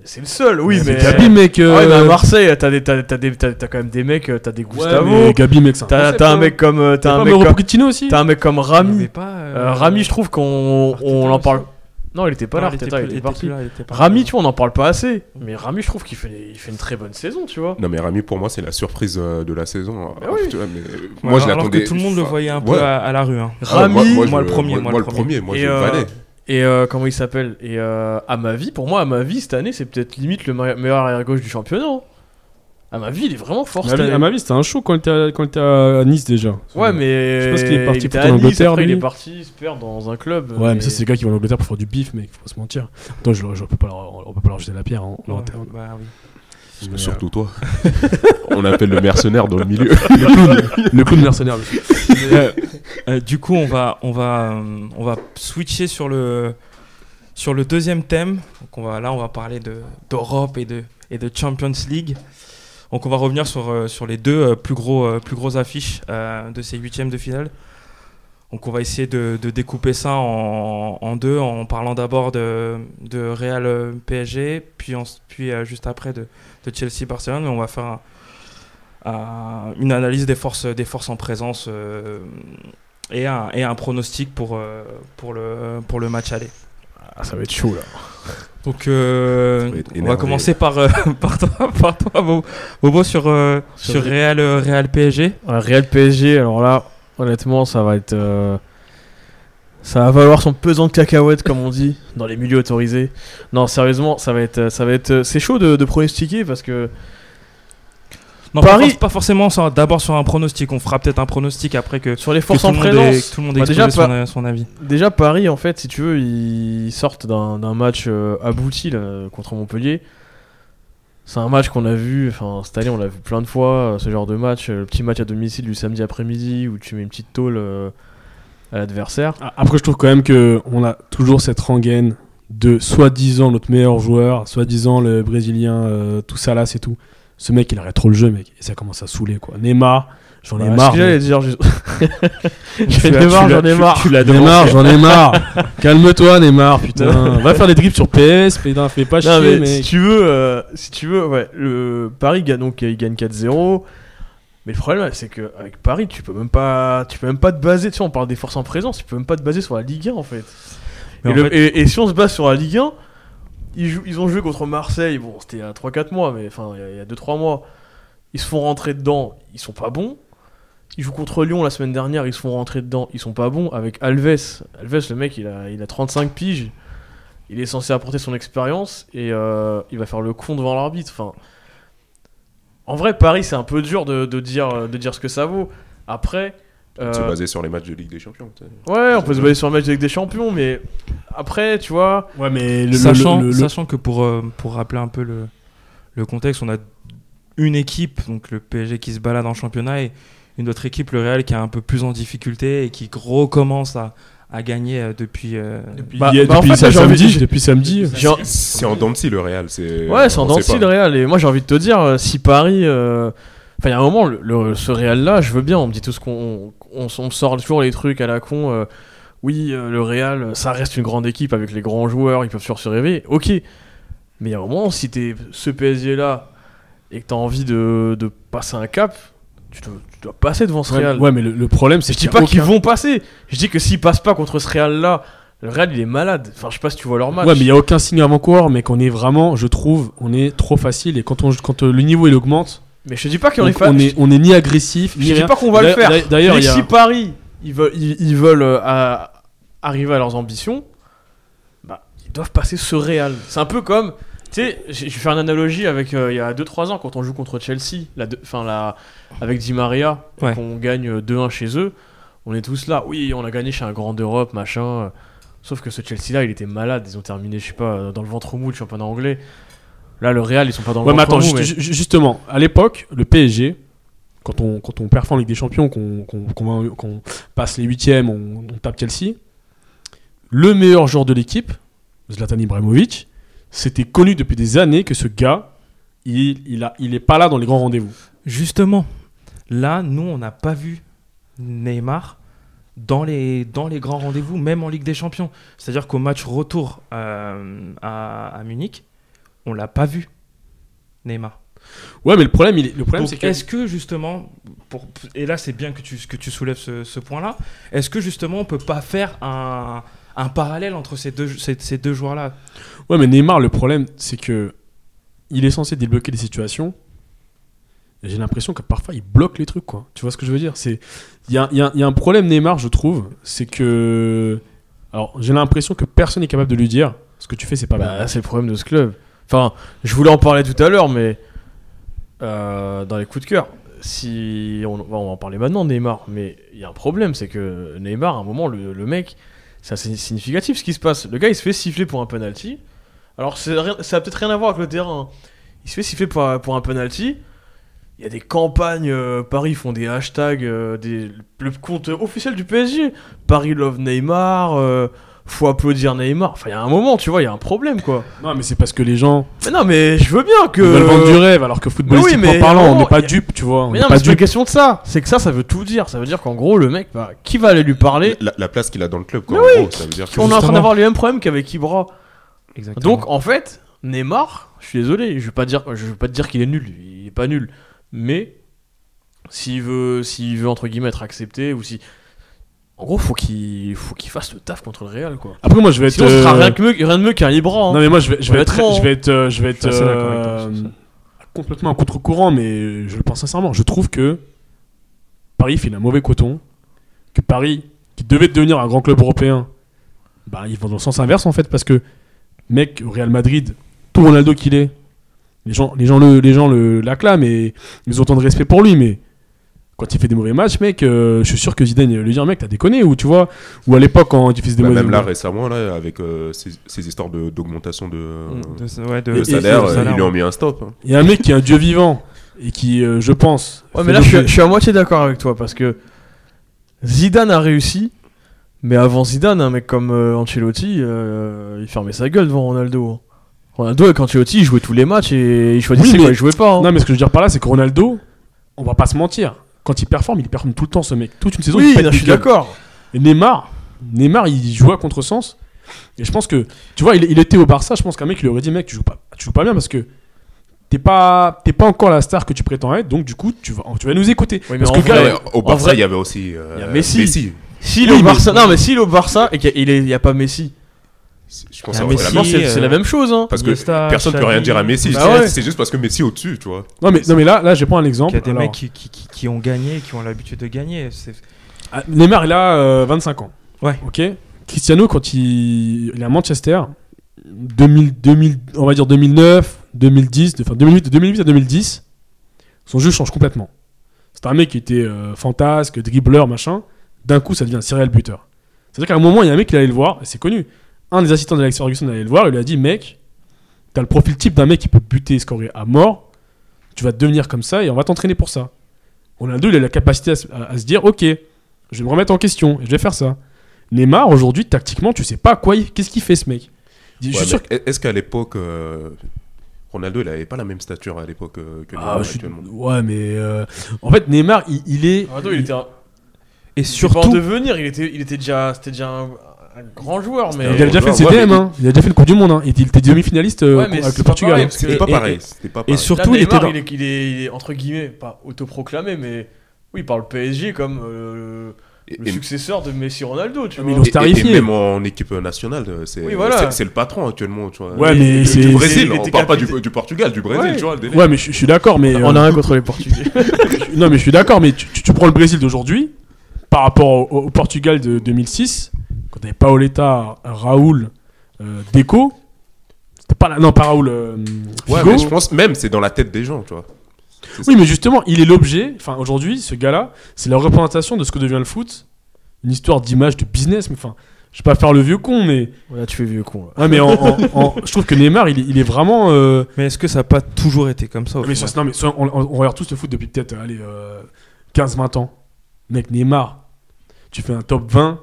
C'est le seul, oui, mais. Gabi, mec. Ah ouais, mais à euh, Marseille, t'as des- t'as- t'as des- t'as- t'as quand même des mecs, euh, t'as des ouais, Gustavo. mais Gabi, mec, c'est un T'as t'as un hein. mec comme. euh, T'as T'as un mec comme. Aussi T'as un mec comme Rami. pas, euh, Euh, Rami, je trouve qu'on Arteta on en aussi. parle. Non, il était pas non, là, il était Arteta, plus- il était était parti. là, il était pas Rami, là. tu vois, on en parle pas assez. Mais Rami, je trouve qu'il fait, il fait une très bonne saison, tu vois. Non mais Rami pour moi c'est la surprise euh, de la saison. Bah oui. Tu vois, mais Ouais, moi je alors l'attendais. que tout le monde le voyait un peu ouais. à, à la rue. hein. Ah, Rami, moi, moi, je- le premier, moi, moi le le premier, moi Et, je euh, valais. Et euh, comment il s'appelle? Et euh, à ma vie, pour moi, à ma vie, cette année, c'est peut-être limite le me- meilleur arrière-gauche du championnat. À ma vie, il est vraiment fort À cette ma vie- année. à ma vie, c'était un show quand il était à, quand il était à Nice déjà. Ouais, mais. Je sais pas ce qu'il est parti il était foutre à en Nice, Angleterre, après, il est parti se perdre dans un club. Ouais, mais ça, c'est les gars qui vont en Angleterre pour faire du bif, mec, faut pas se mentir. Attends, je, je peux pas leur, on peut pas leur jeter la pierre. hein, leur interne. bah oui. Mais, euh, Surtout toi. On appelle le mercenaire dans le milieu. le clown, le clown mercenaire. monsieur. Euh, euh, du coup, on va, on va, euh, on va switcher sur le, sur le deuxième thème. Donc on va, là, on va parler de d'Europe et de, et de Champions League. Donc on va revenir sur, euh, sur les deux euh, plus gros, euh, plus affiches de ces huitièmes de finale. Donc on va essayer de, découper ça en, deux, en parlant d'abord de, de Real PSG, puis, puis juste après de, de Chelsea Barcelone. Et on va faire un- un- une analyse des forces, des forces en présence et, un, et un pronostic pour, pour, le, pour le match aller. Ah, ça va être chaud là. Donc euh, on va commencer par, euh, par toi, par toi Bo- Bobo, sur, euh, Sur sur Real, euh, Real PSG. Ouais, Real PSG, alors là, honnêtement, ça va être. euh, Ça va valoir son pesant de cacahuètes, comme on dit, dans les milieux autorisés. Non, sérieusement, ça va être. Ça va être c'est chaud de, de pronostiquer parce que. Non, Paris- pas, for- pas forcément d'abord sur un pronostic. On fera peut-être un pronostic après que, Sur les forces en présence. tout le monde ait Bah, déjà, son, avis. Déjà, Paris, en fait, si tu veux, ils sortent d'un match euh, abouti là, contre Montpellier. C'est un match qu'on a vu, enfin, cette année, on l'a vu plein de fois, euh, ce genre de match. euh, Le petit match à domicile du samedi après-midi où tu mets une petite tôle euh, à l'adversaire. Ah, Après, je trouve quand même que on a toujours cette rengaine de soi-disant notre meilleur joueur, soi-disant le brésilien, euh, tout ça là, c'est tout. Ce mec, il arrête trop le jeu, mec. Et ça commence à saouler, quoi. Neymar, j'en ai marre. j'allais dire, Neymar, j'en ai marre. Tu Neymar, j'en ai marre. Calme-toi, Neymar, putain. Va faire des dribbles sur PS, putain, fais pas chier, mais si tu veux, euh, si tu veux, ouais, le Paris gagne donc il gagne 4-0. Mais le problème, c'est que avec Paris, tu peux même pas, tu peux même pas te baser. Tu sais, on parle des forces en présence, tu peux même pas te baser sur la Ligue 1 en fait. Mais Et, en le- fait- et- et si on se base sur la Ligue 1, ils, ont joué contre Marseille. Bon, c'était il y a 3-4 mois, mais enfin il y a- il y a 2-3 mois. Ils se font rentrer dedans, ils sont pas bons. Ils jouent contre Lyon la semaine dernière, ils se font rentrer dedans, ils sont pas bons. Avec Alves, Alves, le mec, il a, il a 35 piges. Il est censé apporter son expérience et euh, il va faire le con devant l'arbitre. Enfin, en vrai, Paris, c'est un peu dur de dire, de dire ce que ça vaut. Après, euh, Se baser sur les matchs de Ligue des Champions. ouais, on peut se baser sur le match avec des champions, mais après, tu vois, Ouais, mais le, sachant, le- le- sachant que pour, euh, pour rappeler un peu le, le contexte, on a une équipe, donc le PSG qui se balade en championnat, et une autre équipe, le Real, qui est un peu plus en difficulté et qui recommence à, à gagner depuis. euh, Bah- bah, en fait, là, samedi, depuis samedi. C'est en dents de scie, le Real. c'est- Ouais, c'est en on dents de sait scie, pas. le Real. Et moi, j'ai envie de te dire, euh, si Paris. euh, Enfin, il y a un moment, le, le- ce Real-là, je veux bien. On me dit tout ce qu'on. On, on sort toujours les trucs à la con. euh, oui, euh, le Real, ça reste une grande équipe avec les grands joueurs, ils peuvent toujours se rêver. Ok. Mais il y a un moment, si t'es ce PSG-là et que t'as envie de, de passer un cap, tu dois, tu dois passer devant ce Ouais, Real. ouais, mais le, le problème, c'est je dis y pas qu'ils vont passer. Je dis que s'ils passent pas contre ce Real-là, le Real, il est malade. Enfin, je sais pas si tu vois leur match. Ouais, mais il n'y a aucun signe avant-coureur, mais qu'on est vraiment, je trouve, on est trop facile. Et quand, on, quand le niveau il augmente, Mais je te dis pas qu'on on, est fa- on est, on est ni agressif, Je ni dis rien. pas qu'on va le faire. D'ailleurs, a. si Paris, ils veulent, ils, ils veulent euh, arriver à leurs ambitions, bah, ils doivent passer ce Real. C'est un peu comme, tu sais, je vais faire une analogie avec euh, il y a 2-3 ans quand on joue contre Chelsea, la enfin la, avec Di Maria, Ouais. qu'on gagne euh, 2-1 chez eux. On est tous là, oui, on a gagné chez un grand d'Europe, machin. euh. Sauf que ce Chelsea-là, il était malade. Ils ont terminé, je sais pas, euh, dans le ventre mou, le championnat anglais. Là, le Real, ils sont pas dans le Ouais, mais attends, mais- justement, à l'époque, le PSG, quand on, quand on performe en Ligue des Champions, qu'on passe les huitièmes, on, on tape Chelsea, le meilleur joueur de l'équipe, Zlatan Ibrahimovic, c'était connu depuis des années que ce gars, il, il, a, il est pas là dans les grands rendez-vous. Justement, là, nous, on n'a pas vu Neymar dans les, dans les grands rendez-vous, même en Ligue des Champions. C'est-à-dire qu'au match retour euh, à, à Munich, on l'a pas vu, Neymar. Ouais, mais le problème, il est- le problème c'est que. est-ce que justement, pour, et là c'est bien que tu, que tu soulèves ce, ce point-là, est-ce que justement on peut pas faire un, un parallèle entre ces deux, ces, ces deux joueurs-là? Ouais, mais Neymar, le problème, c'est que il est censé débloquer des situations. J'ai l'impression que parfois il bloque les trucs, quoi. Tu vois ce que je veux dire? C'est il y a, il y a- il y a un problème Neymar, je trouve, c'est que alors j'ai l'impression que personne n'est capable de lui dire ce que tu fais, c'est pas Bah, bien. c'est le problème de ce club. Enfin, je voulais en parler tout à l'heure, mais euh, dans les coups de cœur, si on, va en parler maintenant, Neymar, mais il y a un problème, c'est que Neymar, à un moment, le, mec, c'est assez significatif ce qui se passe. Le gars, il se fait siffler pour un penalty. Alors, ça a peut-être rien à voir avec le terrain. hein. Il se fait siffler pour, un- penalty. Il y a des campagnes, euh, Paris font des hashtags, euh, le compte officiel du PSG. Paris love Neymar, faut applaudir Neymar. Enfin, il y a un moment, tu vois, il y a un problème, quoi. Non, mais c'est parce que les gens Mais non, mais je veux bien que. ils veulent vendre du rêve, alors que footballistiquement mais parlant, non, on n'est pas a- dupe, tu vois. On Mais non, pas mais c'est pas une question de ça. C'est que ça, ça veut tout dire. Ça veut dire qu'en gros, le mec, bah, qui va aller lui parler La, la place qu'il a dans le club, quoi. Mais en oui. gros, ça veut dire que On est en train d'avoir les mêmes problèmes qu'avec Ibra. Exactement. Donc, en fait, Neymar, je suis désolé, je vais pas dire, je vais pas te dire qu'il est nul. Il est pas nul. Mais s'il veut, s'il veut entre guillemets être accepté ou si, en gros, faut qu'il, faut qu'il fasse le taf contre le Real, quoi. Après, moi, je vais être. Sinon, ce sera euh, rien, que mieux, rien de mieux qu'un Ibra. hein. Non mais moi je vais, je vais être, Honnêtement, je vais être, euh, je vais être Je suis assez d'accord avec toi euh, sur ça. complètement à contre-courant, mais je le pense sincèrement. Je trouve que Paris fait un mauvais coton, que Paris, qui devait devenir un grand club européen, bah ils vont dans le sens inverse en fait, parce que mec au Real Madrid, tout Ronaldo qu'il est, les gens, les gens le, les gens le l'acclament et ils ont autant de respect pour lui, mais quand il fait des mauvais matchs, mec, euh, je suis sûr que Zidane il va lui dire, mec, t'as déconné, ou tu vois, ou à l'époque quand il faisait des Bah, mauvais même là récemment là avec euh, ces, ces histoires de- d'augmentation de, De- ouais, de- de et- salaire, de salaire, ils lui ont mis un stop. hein. Il y a un mec qui est un dieu vivant et qui, euh, je pense. Ouais, mais là, je suis, l'objet- je suis à moitié d'accord avec toi parce que Zidane a réussi, mais avant Zidane, un mec comme euh, Ancelotti, euh, il fermait sa gueule devant Ronaldo. hein. Ronaldo avec Ancelotti, il jouait tous les matchs et il choisissait Oui, mais- quoi, il jouait pas. hein. Non, mais ce que je veux dire par là, c'est que Ronaldo, on va pas se mentir. Quand il performe, il performe tout le temps, ce mec. Toute une saison, oui, il je suis d'accord. Et Neymar, Neymar, il joue à contresens. Et je pense que, tu vois, il, il était au Barça. Je pense qu'un mec lui aurait dit, mec, tu joues pas, tu joues pas bien parce que t'es pas, t'es pas encore la star que tu prétends être. Donc, du coup, tu vas, tu vas nous écouter. Oui, mais Parce que vrai, gars, au Barça, il y avait aussi euh, Il y a Messi. S'il est Oui, au mais- Barça, non, mais s'il est au Barça et qu'il n'y a pas Messi, Je pense Il y a que Messi, la c'est euh, c'est la même chose. Hein. parce que personne ne peut rien dire à Messi. Bah c'est- ouais. C'est juste parce que Messi est au-dessus, tu vois. non, mais, non, mais là, là, je vais prendre un exemple. Il y a des Alors, mecs qui, qui, qui- qui ont gagné, qui ont l'habitude de gagner. C'est- ah, Neymar, il a euh, 25 ans. Ouais. Ok. Cristiano, quand il, il est à Manchester, 2000, 2000, on va dire 2009, 2010, de- enfin 2008, de 2008 à 2010, son jeu change complètement. C'est un mec qui était euh, fantasque, dribbleur, machin. D'un coup, ça devient un serial buteur. C'est-à-dire qu'à un moment, il y a un mec qui allait le voir, et c'est connu. Un des assistants d'Alex Ferguson allait le voir, il lui a dit Mec, t'as le profil type d'un mec qui peut buter et scorer à mort. Tu vas devenir comme ça et on va t'entraîner pour ça. Ronaldo, il a la capacité à, se- à- à se dire Ok, je vais me remettre en question et je vais faire ça. Neymar, aujourd'hui, tactiquement, tu sais pas quoi il- qu'est-ce qu'il fait ce mec. Je suis Ouais, sûr mais Est-ce qu'à l'époque, euh, Ronaldo, il avait pas la même stature à l'époque euh, que Neymar Ah, je suis- actuellement? Ouais, mais euh, en fait, Neymar, il, il est. Ronaldo, il était un... Et surtout pas en surtout, devenir, il était, il était déjà, c'était déjà un grand joueur, mais. Il a déjà fait le mais- hein. il a déjà fait une Coupe du Monde. Hein. Il était- il demi-finaliste euh, Ouais, mais avec c'est le pas Portugal. pareil, hein. parce que- C'était pas et- pareil. et- C'était pas et pareil. surtout, il était dans- il, est, il, est, il est, entre guillemets, pas autoproclamé, mais oui, par le PSG comme euh, Et- le et- successeur de Messi Ronaldo, tu Mais vois. ils l'ont Et- même en équipe nationale, euh, c'est Oui, voilà. c'est- c'est le patron actuellement. Tu vois. Ouais, mais c'est- du Brésil, il on parle pas du, Portugal, du Brésil, Ouais. tu vois. le délire. Ouais, mais je, je suis d'accord, mais. On a un contre les Portugais. non, mais je suis d'accord, mais tu, tu- tu prends le Brésil d'aujourd'hui par rapport au, au Portugal de 2006, quand t'avais Paoletta, Raoul, euh, Deco. C'était pas la... Non, pas Raoul. euh, Ouais, Figo. mais je pense même c'est dans la tête des gens, tu vois. Oui, mais justement, il est l'objet. Enfin, aujourd'hui, ce gars-là, c'est la représentation de ce que devient le foot. Une histoire d'image, de business. Mais enfin, je vais pas faire le vieux con, mais. Là, tu fais vieux con. là. Ouais, mais en- en- en- je trouve que Neymar, il, est- il est vraiment. euh, mais est-ce que ça n'a pas toujours été comme ça au Mais, final ça, non, mais on, on- on regarde tous le foot depuis peut-être allez, euh, 15-20 ans. Mec, Neymar, tu fais un top 20.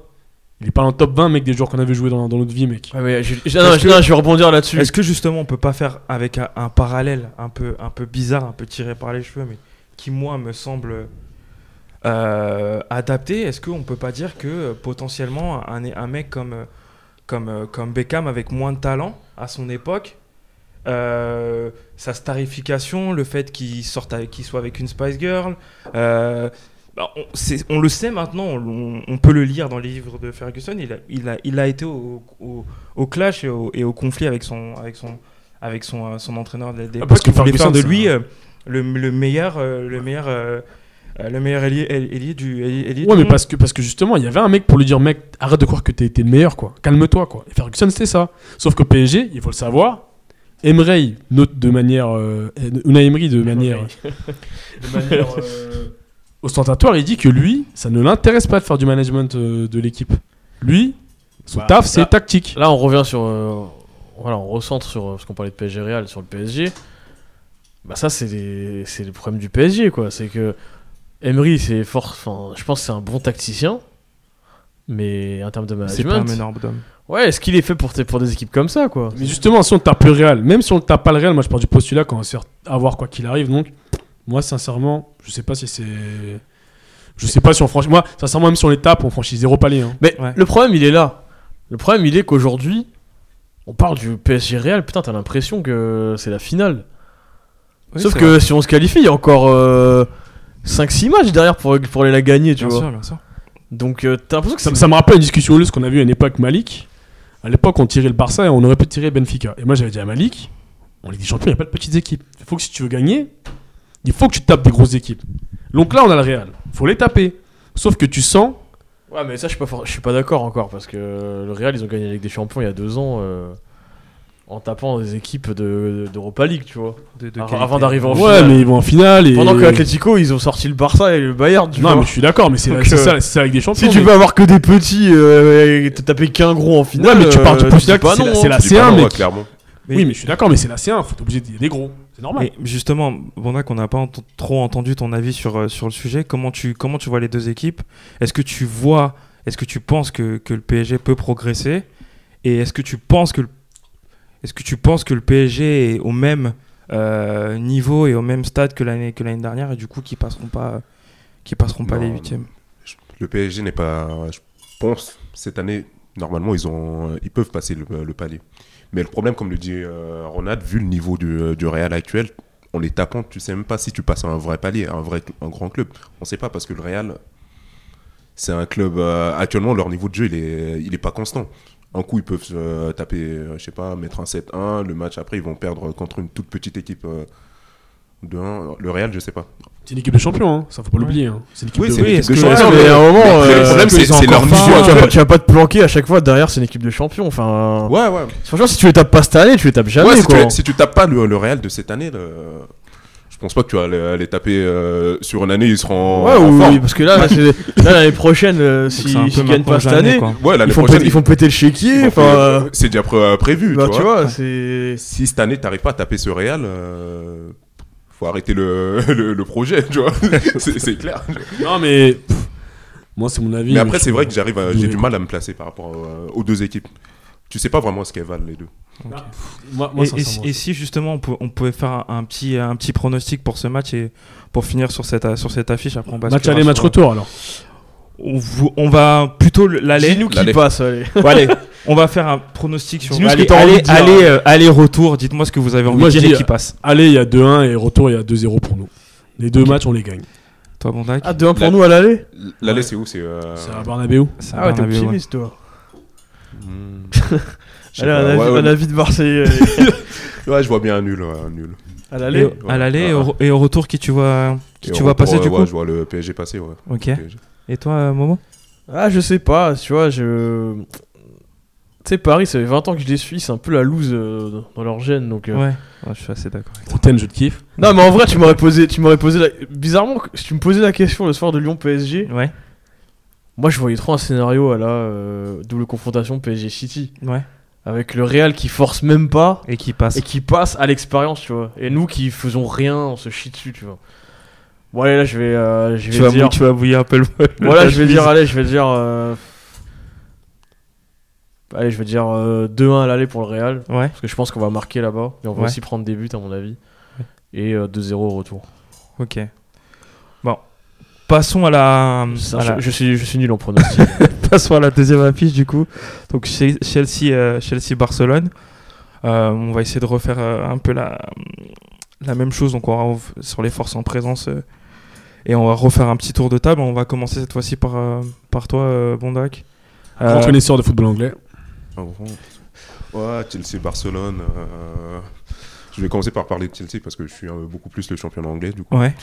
Il est pas dans le top 20, mec, des joueurs qu'on avait joué dans, dans notre vie, mec. Ouais, mais je, je- non, Est-ce je- que- non, je vais rebondir là-dessus. Est-ce que justement on peut pas faire avec un, un parallèle un peu, un peu bizarre, un peu tiré par les cheveux, mais qui moi me semble euh, adapté, est-ce qu'on peut pas dire que euh, potentiellement un, un mec comme, euh, comme, comme Beckham avec moins de talent à son époque, euh, sa starification, le fait qu'il sorte avec- qu'il soit avec une Spice Girl, euh, bah, on, on le sait maintenant, on, on peut le lire dans les livres de Ferguson, il a, il a, il a été au, au- au clash et au, et au conflit avec son, avec son, avec son, euh, son entraîneur de l'époque, parce que qui voulait faire Ferguson, de lui euh, le, le meilleur, euh, le meilleur, euh, le meilleur ailier, ailier du, ailier- ailier Ouais, du mais monde. parce que, parce que justement, il y avait un mec pour lui dire, mec, arrête de croire que t'es t'es le meilleur, quoi. Calme-toi, quoi. Et Ferguson, c'était ça. Sauf que PSG, il faut le savoir, Emery note de manière. Euh, Unai Emery de manière. de manière euh, ostentatoire, il dit que lui, ça ne l'intéresse pas de faire du management euh, de l'équipe. Lui, son Bah, taf, c'est tactique. Là, on revient sur. euh, voilà, on recentre sur euh, ce qu'on parlait de PSG Real, sur le PSG. Bah, ça, c'est les- c'est le problème du PSG, quoi. C'est que Emery, c'est fort. Enfin, je pense que c'est un bon tacticien. Mais en termes de c'est pas un management. énorme d'homme. Ouais, est-ce qu'il est fait pour, pour des équipes comme ça, quoi? Mais justement, si on tape le Real, même si on ne tape pas le Real, moi je pars du postulat qu'on va se faire avoir quoi qu'il arrive. Donc, moi sincèrement, je sais pas si c'est. Je sais pas si on franchit. Moi, sincèrement, même si on les tape, on franchit zéro palier. hein. Mais Ouais. le problème, il est là. Le problème, il est qu'aujourd'hui, on parle du PSG Real. Putain, t'as l'impression que c'est la finale. Oui, Sauf que vrai. si on se qualifie, il y a encore 5-6 matchs derrière pour, pour aller la gagner, tu bien vois. sûr, bien sûr. Donc, euh, t'as l'impression que Ça, ça me rappelle une discussion houleuse qu'on a vue à une époque Malik. À l'époque, on tirait le Barça et on aurait pu tirer Benfica. Et moi, j'avais dit à Malik, en Ligue des Champions, il n'y a pas de petites équipes. Il faut que si tu veux gagner, il faut que tu tapes des grosses équipes. Donc là, on a le Real. faut les taper. Sauf que tu sens. Ouais, mais ça, je suis pas, for- je suis pas d'accord encore parce que le Real, ils ont gagné la Ligue des Champions il y a deux ans euh, en tapant des équipes de- d'Europa League, tu vois. De- de Avant- d'arriver en Ouais, finale. mais ils vont en finale. Et... Pendant que Atletico, ils ont sorti le Barça et le Bayern, tu Non, vois. mais je suis d'accord, mais c'est euh, ça, c'est ça avec des champions. Si tu mais- veux avoir que des petits euh, et te taper qu'un gros en finale, Ouais, mais tu pars du euh, postulat que c'est la- hein. c'est la pas C1, non, mec. ouais, clairement. Mais- Oui, mais je suis d'accord, mais c'est la C1, faut être obligé d'y des gros. Normal. Et justement, Bondac, on n'a pas ent- trop entendu ton avis sur, euh, sur le sujet. Comment tu, comment tu vois les deux équipes? Est-ce que tu vois, est-ce que tu penses que, que le PSG peut progresser? Et est-ce que tu penses que le, est-ce que tu penses que le PSG est au même euh, niveau et au même stade que l'année que l'année dernière et du coup qui passeront pas qui passeront pas Non, les huitièmes? Le PSG n'est pas. Je pense, cette année, normalement, ils, ont, ils peuvent passer le, palier. Mais le problème, comme le dit euh, Ronald, vu le niveau du, du Real actuel, en les tapant, tu sais même pas si tu passes à un vrai palier, un vrai un grand club. On sait pas parce que le Real, c'est un club. euh, actuellement, leur niveau de jeu, il est, il est pas constant. Un coup, ils peuvent se taper, euh, je sais pas, mettre un 7-1. Le match après, ils vont perdre contre une toute petite équipe euh, de 1. Le Real, je sais pas. C'est une équipe de champions, hein. ça faut pas l'oublier. hein. C'est une équipe Oui, de c'est une équipe est-ce de champions, mais à un moment, euh, le problème, est-ce c'est leur faim, tu, vas pas, tu vas pas te planquer à chaque fois derrière, c'est une équipe de champions. Enfin, Ouais, ouais. franchement, si tu les tapes pas cette année, tu les tapes jamais. Ouais, si, quoi. tu, si tu tapes pas le, le Real de cette année, le- je pense pas que tu vas les, les taper euh, sur une année, ils seront Ouais, en oui, forme. oui, parce que là, là, c'est- là, l'année prochaine, euh, si s'ils gagnent pas cette année. Ouais, ils font, péter, ils font péter le chéquier. c'est déjà pré- prévu, bah, tu vois. Si cette année, t'arrives pas à taper ce Real, faut arrêter le, le, le projet, tu vois. c'est clair. Non, mais. pff, moi, c'est mon avis. Mais après, c'est vrai que j'arrive, à- j'ai du mal à me placer par rapport euh, aux deux équipes. Tu sais pas vraiment ce qu'elles valent les deux. Moi, moi, et, si- et si justement on, peut- on pouvait faire un, un petit, un petit pronostic pour ce match et pour finir sur cette, sur cette affiche, après on Match aller, match retour alors. On, vous- on va plutôt l'aller. Dis-nous qui passe, allez. Bon, allez, on va faire un pronostic sur Dis-nous ce que aller, t'as envie aller, de dire. aller, euh, aller, retour. Dites-moi ce que vous avez envie Moi, de dire qui passe. Allez, il y a 2-1 et retour, il y a 2-0 pour nous. Les deux matchs, on les gagne. Toi, Bondac Ah, 2-1 pour nous à l'aller L'aller, Ouais. c'est où C'est. euh, C'est à Barnabéu. C'est Ah ouais, t'es Bernabéu, ouais. optimiste, toi. sais Allez, un avis, ouais, ouais. un avis de Marseille. allez. Ouais, je vois bien un nul, ouais, un nul. À Et l'aller au- à l'aller et, au- et au retour, qui tu vois, qui tu vois retour, passer du ouais, coup Je vois le PSG passer, ouais. Ok. Et toi, euh, Momo? Ah, je sais pas, tu vois, je. Tu sais, Paris, ça fait 20 ans que je les suis, c'est un peu la loose euh, dans leur gène, donc. euh. Ouais. Ouais, je suis assez d'accord. Roten, je te kiffe. Non, mais en vrai, tu m'aurais posé, tu m'aurais posé la... bizarrement, si tu me posais la question le soir de Lyon PSG, Ouais. moi je voyais trop un scénario à la euh, double confrontation PSG City Ouais. avec le Real qui force même pas Et qui passe. et qui passe à l'expérience, tu vois. Et nous qui faisons rien, on se chie dessus, tu vois. Bon allez là, je vais, euh, je Tu vais vas, dire. mou- tu vas bouillir un peu le. Voilà, je vais dire, allez, je vais dire. euh, Allez, je vais dire euh, 2-1 à l'aller pour le Real. Ouais. Parce que je pense qu'on va marquer là-bas. Et on va Ouais. aussi prendre des buts, à mon avis. Et euh, 2-0 au retour. Ok. Bon. Passons à la, Ça, à je, la- je suis, je suis nul en pronostic. passons à la deuxième affiche du coup. Donc Che- Chelsea, euh, Chelsea Barcelone. Euh, on va essayer de refaire euh, un peu la, la même chose. Donc on va sur les forces en présence euh, et on va refaire un petit tour de table. On va commencer cette fois-ci par, euh, par toi, euh, Bondac. Grand Euh, connaisseur de football anglais. Ah Ouais, Chelsea, Barcelone. euh, Je vais commencer par parler de Chelsea parce que je suis euh, beaucoup plus le champion anglais du coup. ouais.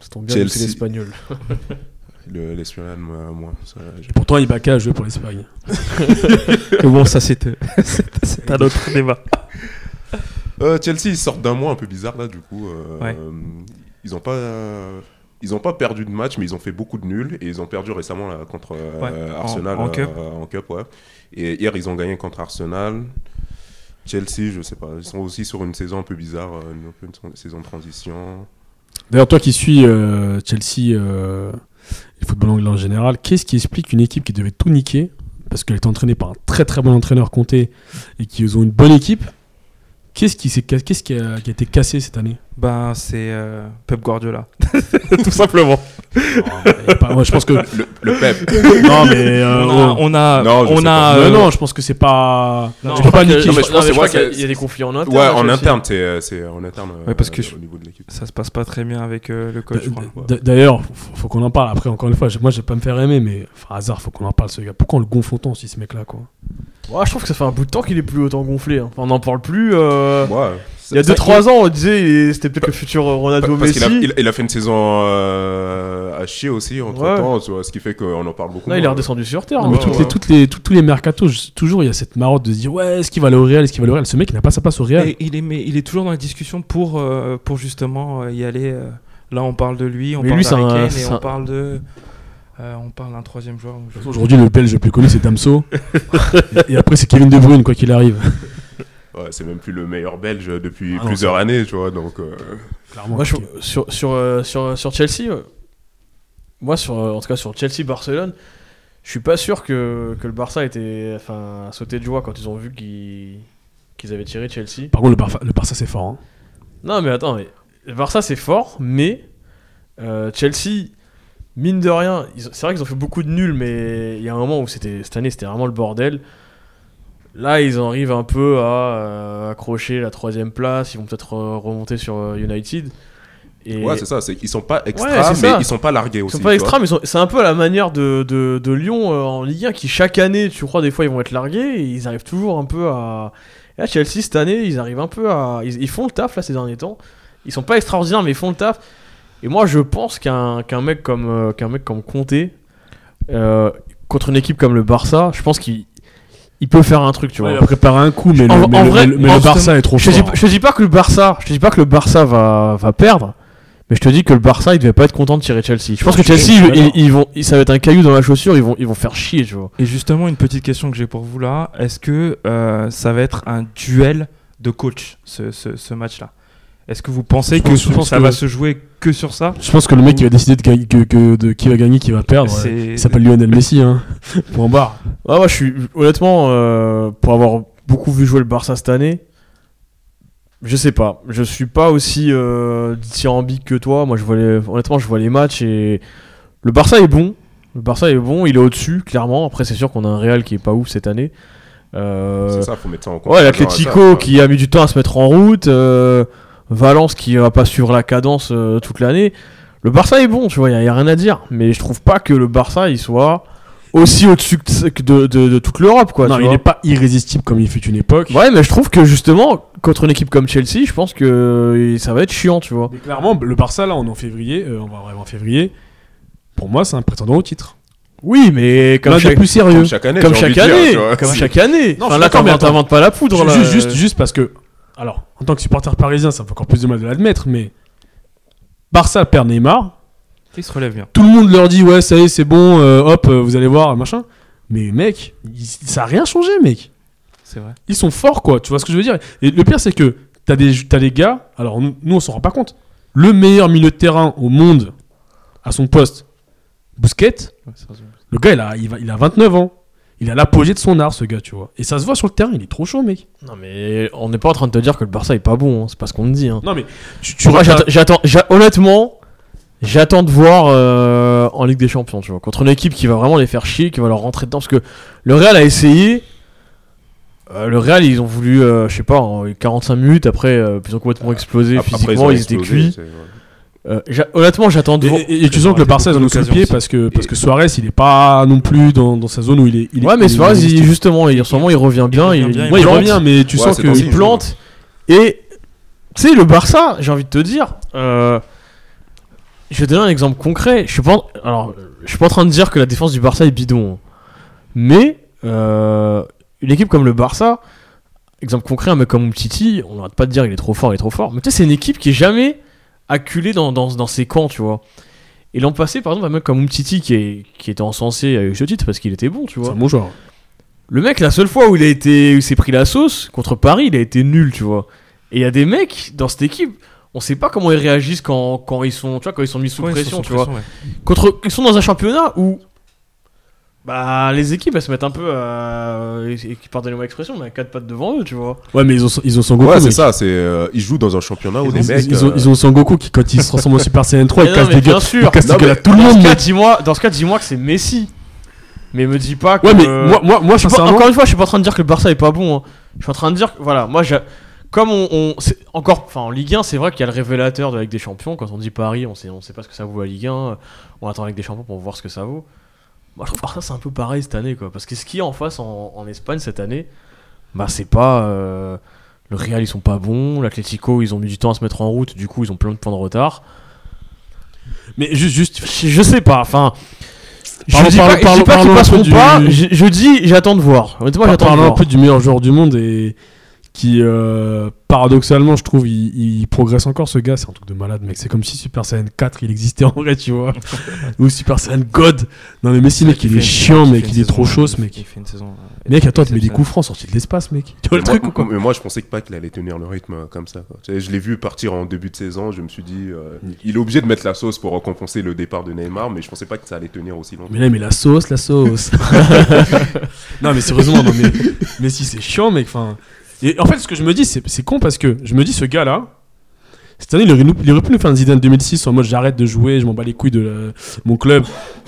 Ça tombe bien, c'est Chelsea. l'espagnol. Le- L'espagnol, moi, moi, ça, Pourtant, Ibaka a joué pour l'Espagne. Mais bon, ça c'est un autre débat. Euh, Chelsea, ils sortent d'un mois un peu bizarre là, du coup. euh, Ouais. Ils n'ont pas, euh, ils ont pas perdu de match, mais ils ont fait beaucoup de nuls et ils ont perdu récemment là, contre euh, Ouais, Arsenal en euh, cup. en cup, ouais. Et hier, ils ont gagné contre Arsenal. Chelsea, je sais pas, ils sont aussi sur une saison un peu bizarre, euh, une, saison de transition. D'ailleurs, toi qui suis euh, Chelsea euh, et le football anglais en général, qu'est-ce qui explique une équipe qui devait tout niquer? Parce qu'elle est entraînée par un très très bon entraîneur Conte et qu'ils ont une bonne équipe Qu'est-ce qui, qu'est-ce qui, a, qui a été cassé cette année? Ben c'est euh, Pep Guardiola. Tout simplement. Pas- ouais, Je pense que. Le, le Pep. Non, mais. euh, on a, on a, Non, je on sais a, pas. Non, euh, non, je pense que c'est pas. Non, tu peux pas niquer. je pense qu'il y a- c'est- il y a des conflits en interne. ouais, en interne, c'est, euh, c'est en interne. Ouais, parce euh, que je- au niveau de l'équipe. ça se passe pas très bien avec euh, le coach. je crois. D- D'ailleurs, faut, faut qu'on en parle. Après, encore une fois, moi, je vais pas me faire aimer, mais enfin, hasard, faut qu'on en parle, ce gars. Pourquoi on le gonfle autant, si ce mec-là, quoi? Ouais, je trouve que ça fait un bout de temps qu'il est plus autant gonflé. hein. Enfin, on n'en parle plus. euh, Ouais, Il y a ça- 2-3 ans, on disait c'était peut-être le futur Ronaldo Parce qu'il a, Messi. il, il a fait une saison euh, à chier aussi entre temps, ce qui fait qu'on en parle beaucoup. Là, il est redescendu sur terre. Non, hein. mais ouais, toutes ouais. les, toutes les, tous, tous les mercatos, toujours, il y a cette marotte de se dire Ouais, est-ce qu'il va aller au Real Est-ce qu'il va aller au Real? Ce mec, il n'a pas sa place au Real. Et il est, mais il est toujours dans la discussion pour, euh, pour justement euh, y aller. là, on parle de lui, on Mais parle lui, c'est d'Harry un- Kane et on un- parle de. euh, on parle d'un troisième joueur. Aujourd'hui, le belge le plus connu, c'est Damso. et, et après, c'est Kevin De Bruyne, quoi qu'il arrive. Ouais, c'est même plus le meilleur belge depuis Ah plusieurs années, tu vois, donc. euh, Clairement. Moi, je- sur, sur, euh, sur, sur Chelsea, euh, moi, sur, euh, en tout cas sur Chelsea-Barcelone, je suis pas sûr que, que le Barça était enfin, sauté de joie quand ils ont vu qu'ils qu'ils avaient tiré Chelsea. Par contre, le, Barça, le Barça, c'est fort. hein. Non, mais attends, mais le Barça c'est fort, mais euh, Chelsea, mine de rien, c'est vrai qu'ils ont fait beaucoup de nuls, mais il y a un moment où c'était cette année c'était vraiment le bordel. Là, ils en arrivent un peu à euh, accrocher la troisième place. Ils vont peut-être euh, remonter sur euh, United. Et Ouais, c'est ça, qu'ils sont pas extra, Ouais, mais ils sont pas largués ils aussi. sont pas extra, mais ils sont- c'est un peu à la manière de, de, de Lyon euh, en Ligue 1 qui chaque année, tu crois, des fois ils vont être largués et ils arrivent toujours un peu à. Et là, Chelsea cette année, ils arrivent un peu à. Ils, ils font le taf là ces derniers temps. Ils sont pas extraordinaires, mais ils font le taf. Et moi, je pense qu'un qu'un mec comme euh, qu'un mec comme Conte euh, contre une équipe comme le Barça, je pense qu'il il peut faire un truc, tu Ouais, vois. il a préparé un coup, mais, le, En- mais en le- vrai- mais le- mais en- le Barça est trop Je dis, fort. je te dis pas que le Barça, je te dis pas que le Barça va, va perdre, mais je te dis que le Barça il devait pas être content de tirer Chelsea. Je pense que Chelsea ils, vont, ça va être un caillou dans la chaussure, ils vont, ils vont faire chier, tu vois. Et justement, une petite question que j'ai pour vous là est-ce que euh, ça va être un duel de coach, ce, ce, ce match-là? Est-ce que vous pensez Je que pense- je pense ça que- va se jouer que sur ça Je pense que le mec qui va décider de, gagner- que, que- de qui va gagner, qui va perdre, C'est- euh, il s'appelle Lionel Messi. Hein. Point barre. Moi je suis honnêtement euh, pour avoir beaucoup vu jouer le Barça cette année, je sais pas, je suis pas aussi euh, dithyrambique que toi. Moi je vois les, honnêtement je vois les matchs et le Barça est bon. Le Barça est bon, il est au-dessus clairement. Après c'est sûr qu'on a un Real qui est pas ouf cette année. Euh, C'est ça, faut mettre ça en compte. Ouais, ça, qui a mis du temps à se mettre en route, euh, Valence qui va pas suivre la cadence euh, toute l'année. Le Barça est bon, tu vois, il y, a rien à dire. Mais je trouve pas que le Barça il soit aussi au-dessus de, de- de toute l'Europe, quoi. non, tu il n'est pas irrésistible comme il fut une époque. Ouais, mais je trouve que justement, contre une équipe comme Chelsea, je pense que euh, ça va être chiant, tu vois. Mais clairement, le Barça, là, on est en février, euh, on va vraiment en février. Pour moi, c'est un prétendant au titre. Oui, mais comme chaque, plus sérieux. Comme chaque année. comme chaque dire, année, vois. comme chaque année. Non, Enfin, là, t'inventes pas la poudre, là. Juste, juste, juste parce que. Alors, en tant que supporter parisien, ça me fait encore plus de mal de l'admettre, mais. Barça perd Neymar. Il se relève bien. Tout le monde leur dit, ouais, ça y est, c'est bon, euh, hop, euh, vous allez voir, machin. Mais mec, il- ça a rien changé, mec. C'est vrai. Ils sont forts, quoi. Tu vois ce que je veux dire? Et le pire, c'est que t'as des, t'as des gars. Alors, nous, nous, on s'en rend pas compte. Le meilleur milieu de terrain au monde, à son poste, Bousquet, le gars, il a, il, va- il a 29 ans. Il a l'apogée de son art, ce gars, tu vois. Et ça se voit sur le terrain, il est trop chaud, mec. Non, mais on n'est pas en train de te dire que le Barça est pas bon, hein, c'est pas ce qu'on te dit. Hein. Non, mais tu, vois, j'attends- j'attends, j'a- honnêtement, j'attends de voir euh, en Ligue des Champions, tu vois. Contre une équipe qui va vraiment les faire chier, qui va leur rentrer dedans. Parce que le Real a essayé. Euh, le Real, ils ont voulu, euh, je sais pas, en 45 minutes, après, euh, ils ont complètement explosé Après, physiquement, ont ils, étaient explosé, cuits. Euh, honnêtement, j'attends de Et, voir. et- et tu sens que le Barça ont sous le pied parce que, parce que Suarez il est pas non plus dans, dans sa zone où il est. Il est- Ouais, mais est- Suarez, il est- il- justement, il, en ce moment, il revient bien. revient il, bien, il Ouais, revient, mais tu Ouais, sens c'est que. dans il signe, plante. Et tu sais, le Barça, j'ai envie de te dire, euh, je vais te donner un exemple concret. Je suis pas, alors, je suis pas en train de dire que la défense du Barça est bidon, hein. mais euh, une équipe comme le Barça, exemple concret, un mec comme Umtiti, on n'arrête pas de dire il est trop fort, il est trop fort. Mais tu sais, c'est une équipe qui est jamais acculée dans, dans, dans ses camps, tu vois. Et l'an passé, par exemple, un mec comme Umtiti qui, est, qui était encensé à eu ce titre parce qu'il était bon, tu C'est vois. un bon joueur. Le mec, la seule fois où il a été, où s'est pris la sauce contre Paris, il a été nul, tu vois. Et il y a des mecs dans cette équipe, on sait pas comment ils réagissent quand, quand ils sont, tu vois, quand ils sont mis sous Ouais, pression, tu vois. ouais. Contre, ils sont dans un championnat où, bah, les équipes elles se mettent un peu, à, pardonnez-moi l'expression, mais à quatre pattes devant eux, tu vois. Ouais, mais ils ont, ils ont Sangoku. Ouais, c'est ça. C'est euh, ils jouent dans un championnat où ont, mecs. ils ont- euh, ils ont Sangoku qui, quand il se transforme en Super Saiyan 3, il Mais casse mais des gueules. bien sûr. Il casse Non, des gueules mais à tout le dans monde, ce cas, mec. dis-moi, dans ce cas, dis-moi que c'est Messi. Mais me dis pas que. Ouais, mais moi, moi, moi Je suis pas- sincèrement. encore une fois, je suis pas en train de dire que le Barça est pas bon. hein. Je suis en train de dire que, voilà, moi, j'ai- comme on. on- c'est encore, enfin, en Ligue 1, c'est vrai qu'il y a le révélateur de la Ligue des Champions. Quand on dit Paris, on sait, on sait pas ce que ça vaut la Ligue 1. On attend la Ligue des Champions pour voir ce que ça vaut. Moi, je trouve que Barça, c'est un peu pareil cette année, quoi. Parce que ce qu'il y a en face en, en Espagne cette année, bah, c'est pas. euh, le Real, ils sont pas bons. L'Atlético, ils ont mis du temps à se mettre en route. Du coup, ils ont plein de points de retard. Mais juste, juste. Je, sais pas, enfin. Je Parlons- dis pas, parlons- je dis pas parlons qu'ils un peu passeront du- pas. Je, je dis, j'attends de voir. Honnêtement, j'attends de un peu du meilleur joueur du monde et qui, euh, paradoxalement, je trouve, il, il progresse encore ce gars. C'est un truc de malade, mec. C'est comme si Super Saiyan 4 il existait en vrai, tu vois. Ou Super Saiyan God. Non, mais Messi, mec, Il il est chiant, il mec. Il est trop chaud, il mec. Il fait une saison. euh, Mec, attends, tu mets des coups francs sortis de l'espace, mec. Tu vois le truc ou quoi mais moi, je pensais pas qu'il allait tenir le rythme euh, comme ça. je l'ai vu partir en début de saison. Je me suis dit, euh, il est obligé de mettre la sauce pour récompenser le départ de Neymar, mais je pensais pas que ça allait tenir aussi longtemps. Mais là, mais la sauce, la sauce. non, mais sérieusement, non, mais, mais si c'est chiant, mec. Enfin, et en fait, ce que je me dis, c'est c'est con parce que je me dis, ce gars-là, cette année, il aurait, nous- il aurait pu nous faire un Zidane 2006 en mode j'arrête de jouer, je m'en bats les couilles de la- mon club,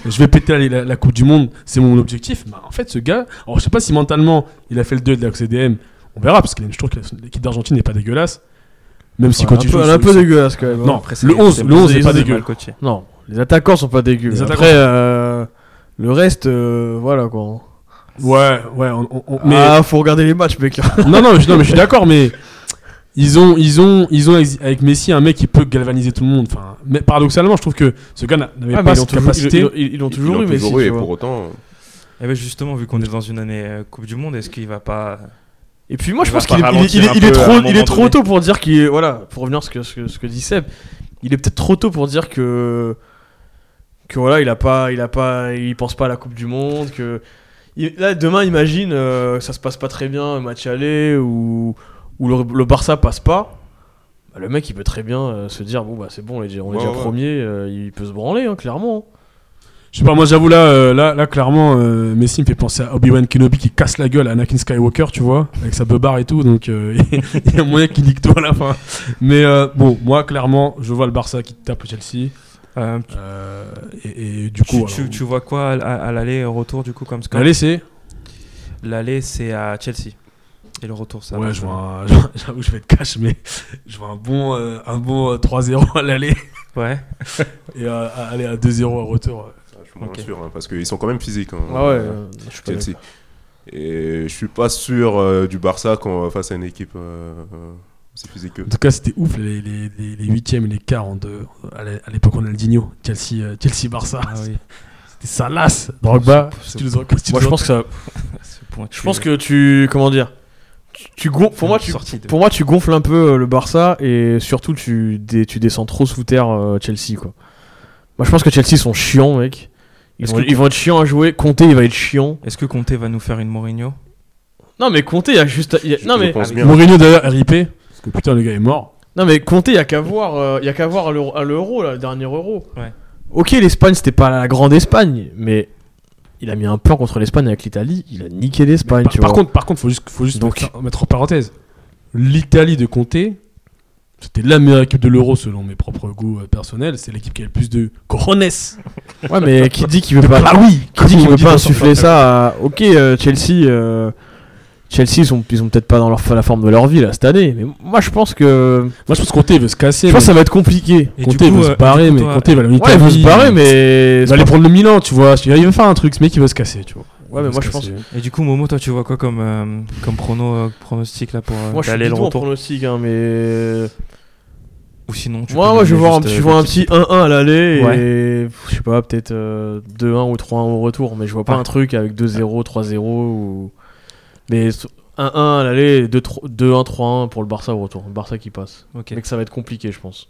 je vais péter la, la- la Coupe du Monde, c'est mon objectif. Mais en fait, ce gars, alors je sais pas si mentalement il a fait le deuil de la CDM, on verra parce que je trouve que l'équipe d'Argentine n'est pas dégueulasse. Même si Ouais, quand un il peu, joue elle est un peu dégueulasse quand même. hein. Non, Après, le 11, c'est le 11 ils n'est pas dégueu. Non, les attaquants sont pas dégueux. Après, euh, le reste, euh, voilà quoi. Ouais, ouais, on- on- on- mais Ah, faut regarder les matchs, mec. non, non, je, non, mais je suis d'accord, mais ils ont, ils ont, ils ont avec Messi un mec qui peut galvaniser tout le monde. Enfin, mais paradoxalement, je trouve que ce gars n'a- n'avait Ah, pas toujours- capacité. ils- ils- ils l'ont toujours eu, Ils Messi. toujours eu, tu et pour autant. Et ben justement, vu qu'on est dans une année euh, Coupe du Monde, est-ce qu'il va pas. Et puis moi, je Il pense qu'il est, il est- il trop, il est trop donné. tôt pour dire qu'il est, voilà, pour revenir à ce que, ce que, ce que dit Seb, il est peut-être trop tôt pour dire que, que voilà, il a pas, il a pas, il pense pas à la Coupe du Monde, que là demain, imagine, euh, ça se passe pas très bien, match aller ou ou le, le Barça passe pas. Bah, le mec, il peut très bien euh, se dire bon bah c'est bon, on est déjà, on est déjà ouais. premier, euh, il peut se branler, hein, clairement. Je sais pas, moi j'avoue là, euh, là, là clairement, Messi me fait penser à Obi-Wan Kenobi qui casse la gueule à Anakin Skywalker, tu vois, avec sa beubare et tout, donc il y a moyen qu'il nique tout à la fin. Mais bon, moi clairement, je vois le Barça qui tape Chelsea. Euh, euh, et, et du coup, tu, alors, tu vois quoi à, à l'aller et au retour du coup comme score allez, c'est. L'aller c'est à Chelsea. Et le retour ça Ouais, va. je vois un- je vois- j'avoue, je vais être cash, mais je vois un bon, euh, un bon euh, 3-0 à l'aller Ouais. et euh, à aller à 2-0 au retour. Je suis moins Ok. sûr, hein, parce qu'ils sont quand même physiques. hein, Ah ouais, euh, euh, je suis pas Chelsea. Et je suis pas sûr euh, du Barça quand, face à une équipe euh, euh, que. En tout cas, c'était ouf les, les, les, les huitièmes et les quarts en deux. À l'é- à l'époque, on a le Digno, Chelsea, euh, Chelsea Barça. Ah oui. C'était. Drogba, si tu en- si tu Moi, je en- pense que ça, je pense que tu, comment dire, tu, pour moi, tu, de- Pour moi, tu gonfles un peu euh, le Barça et surtout tu, dé- tu descends trop sous terre euh, Chelsea quoi. Moi, je pense que Chelsea sont chiants, mec. Ils vont, que- ils vont être chiants à jouer. Conte, il va être chiant. Est-ce que Conte va nous faire une Mourinho? Non, mais Conte, il y a juste. y a- non, mais bien. Mourinho d'ailleurs RIP, que putain, le gars est mort. non, mais Conte, il y a qu'à voir. euh, Il y a qu'à voir à l'euro, à l'euro, là, le dernier euro. Ouais. Ok, l'Espagne, c'était pas la grande Espagne, mais il a mis un plan contre l'Espagne avec l'Italie. Il a niqué l'Espagne, Par, tu par vois. contre, par contre, faut juste, faut juste Donc- mettre, mettre en parenthèse. L'Italie de Conte, c'était la meilleure équipe de l'Euro selon mes propres goûts euh, personnels. C'est l'équipe qui a le plus de cojones. Ouais, mais qui dit qu'il veut pas. Ah oui, Qui dit qu'il veut pas insuffler ça à... Ok, euh, Chelsea. euh, Chelsea, ils sont, ils sont peut-être pas dans leur, la forme de leur vie là cette année, mais moi je pense que Moi, je pense que Conte il veut se casser. je pense que ça va être compliqué. Et Conte veut euh, se barrer, mais toi- Conte il va Ouais, il veut se barrer, mais Il va aller prendre le Milan, tu vois. Il veut faire un truc, ce mec il veut se casser, tu vois. Ouais, mais moi je pense. Et du coup, Momo, toi, tu vois quoi comme, euh, comme prono, euh, pronostic là pour euh, Moi je suis le retour pronostic, hein, mais Ou sinon, tu moi, moi je vois un euh, je vois un petit 1-1 à l'aller Ouais. et je sais pas peut-être euh, 2-1 ou 3-1 au retour, mais je vois pas Ouais. un truc avec 2-0, 3-0 ou mais 1-1 à l'aller, 2-1, 3-1 pour le Barça au retour. Le Barça qui passe. Ok. Mais que ça va être compliqué, je pense.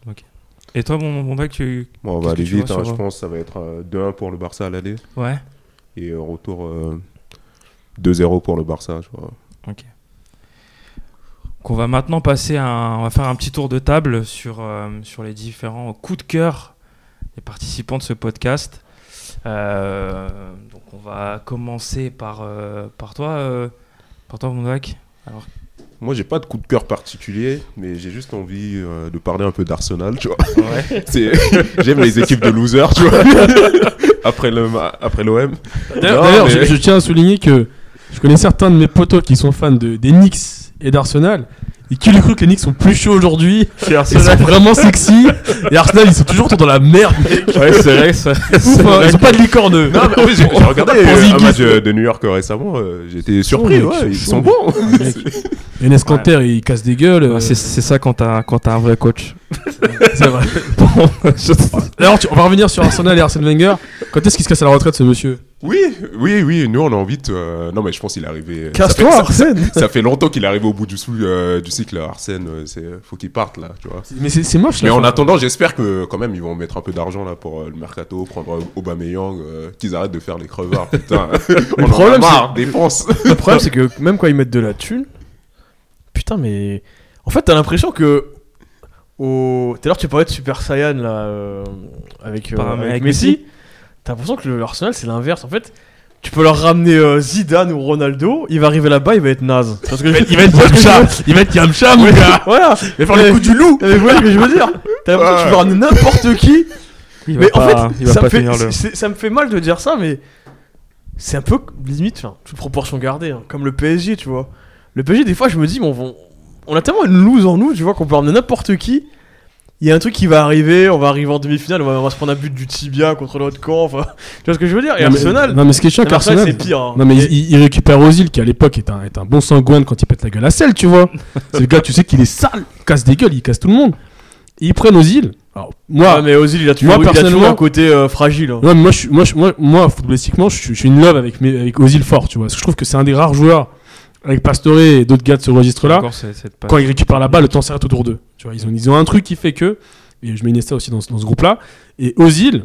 Et toi, mon, mon mec, tu. Bon, on va que aller vite, hein, sur, je euh, pense. Ça va être euh, 2-1 pour le Barça à l'aller. Ouais. Et euh, retour euh, 2-0 pour le Barça. Je vois. Qu'on va maintenant passer à un, on va faire un petit tour de table sur, euh, sur les différents coups de cœur des participants de ce podcast. Euh, donc on va commencer par, euh, par toi, par toi. Alors, Moi, j'ai pas de coup de cœur particulier, mais j'ai juste envie euh, de parler un peu d'Arsenal, tu vois. ouais. J'aime les équipes de losers, tu vois. après le après l'OM. D'ailleurs, Non, d'ailleurs, mais- je, je tiens à souligner que je connais certains de mes potos qui sont fans de, des Knicks et d'Arsenal. Et qui lui cru que les Knicks sont plus chauds aujourd'hui Ils sont vraiment sexy. Et Arsenal, ils sont toujours dans la merde, mec. Ouais, c'est vrai, hein, ils ont pas de licorne. Non, mais en fait, j'ai regardé euh, un match de New York récemment. euh, J'étais surpris, ouais, ils sont sont bons. Et Enes Kanter, il casse des gueules. euh, Ouais, c'est c'est ça quand t'as quand t'as un vrai coach. c'est vrai. Alors, tu- on va revenir sur Arsenal et Arsène Wenger. Quand est-ce qu'il se casse à la retraite, ce monsieur? Oui, oui, oui. Nous, on a envie de. euh, Non, mais je pense qu'il est arrivé. ça Casse-toi, fait- ça- Arsène Ça fait longtemps qu'il est arrivé au bout du, sou- euh, du cycle. Arsène, euh, c'est faut qu'il parte là, tu vois. Mais c'est c'est moche, Mais là. en attendant, j'espère que quand même ils vont mettre un peu d'argent là pour euh, le mercato, prendre Aubameyang, euh, qu'ils arrêtent de faire les crevards. Putain, on Le en a problème, marre, dépense. Le problème, c'est que même quand ils mettent de la thune, putain, mais en fait, t'as l'impression que au... tout à l'heure, tu parlais de Super Saiyan là euh, avec, euh, Par- avec avec Messi. T'as l'impression que le l'Arsenal c'est l'inverse. En fait, tu peux leur ramener euh, Zidane ou Ronaldo, il va arriver là-bas, il va être naze. Parce que je- Il va être Yamcha. Il va être Yamcha, mon gars. voilà. Il va faire le coup du loup. Mais voilà ce que je veux dire. T'as l'impression que tu peux ramener n'importe qui. Il mais va en pas- fait, il va ça, me fait, le. ça me fait mal de dire ça, mais c'est un peu limite, enfin, toute proportion gardée, hein, comme le PSG, tu vois. Le PSG, des fois, je me dis, mais on, va- on a tellement une loose en nous, tu vois, qu'on peut ramener n'importe qui. Il y a un truc qui va arriver, on va arriver en demi-finale, on va, on va se prendre un but du tibia contre l'autre camp, enfin, tu vois ce que je veux dire? Et Non, mais- Arsenal, Non, mais ce qui est chiant mais Arsenal, c'est pire. hein. Non mais Et- il, il récupère Ozil qui à l'époque est un, est un bon sanguin quand il pète la gueule à sel, tu vois. C'est le gars, tu sais qu'il est sale, il casse des gueules, il casse tout le monde. Et ils prennent Ozil. Alors moi, Ouais, mais Ozil, il a toujours, moi, personnellement- un côté euh, fragile. hein. mais moi, je, moi, je- moi, moi, footballistiquement, je, suis- je suis une love avec, mes- avec Ozil fort, tu vois. Parce que je trouve que c'est un des rares joueurs avec Pastore et d'autres gars de ce registre-là. Quand ils récupèrent la balle, le temps s'arrête autour d'eux. Tu vois, ils ont, ils ont un truc qui fait que, et je mets Iniesta aussi dans, ce- dans ce groupe-là. Et Ozil,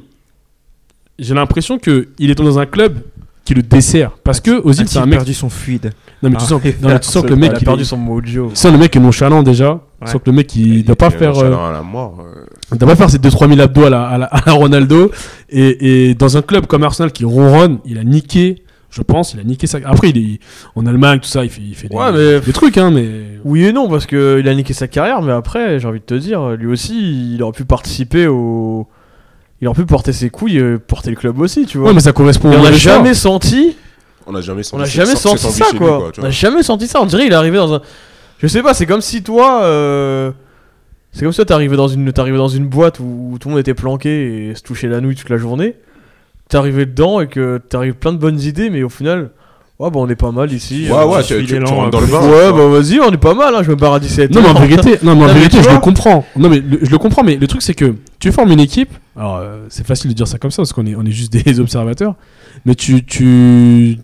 j'ai l'impression que il est dans un club qui le dessert. Parce que Ozil, c'est un mec. perdu son fluide. Non, mais tu Ah. sens, que- non, mais tu sens que le mec, il a il perdu est- son mojo. tu sens le mec est nonchalant déjà. Tu Ouais. sens que le mec, il, doit pas faire. euh, à la mort. euh. il doit pas faire ses 2-3 000 abdos à la, à la- à la Ronaldo. Et, et dans un club comme Arsenal qui ronronne, il a niqué. Je pense, il a niqué ça. Après, il est en Allemagne, tout ça, il fait, il fait des, Ouais, mais- des trucs, hein, mais. Oui et non, parce qu'il a niqué sa carrière, mais après, j'ai envie de te dire, lui aussi, il aurait pu participer au. Il aurait pu porter ses couilles, euh, porter le club aussi, tu vois. Ouais, mais ça correspond Et on n'a jamais senti, On n'a jamais senti, on cette- jamais senti ça, lui, quoi. on n'a jamais senti ça. On dirait il est arrivé dans un. Je sais pas, c'est comme si toi. euh, C'est comme si toi t'arrivais dans une, dans une boîte où tout le monde était planqué et se touchait la nouille toute la journée. T'arrivais dedans et que t'arrives plein de bonnes idées, mais au final, ouais, bah on est pas mal ici. Ouais, euh, ouais, tu, tu- tu rentres dans euh, le bain. Ouais, bah vas-y, on est pas mal, hein, je me barre à 17 Non, mais en vérité, non, mais en vérité je le comprends. Non, mais le- je le comprends, mais le truc, c'est que tu formes une équipe. Alors, euh, c'est facile de dire ça comme ça, parce qu'on est, on est juste des observateurs. Mais tu, tu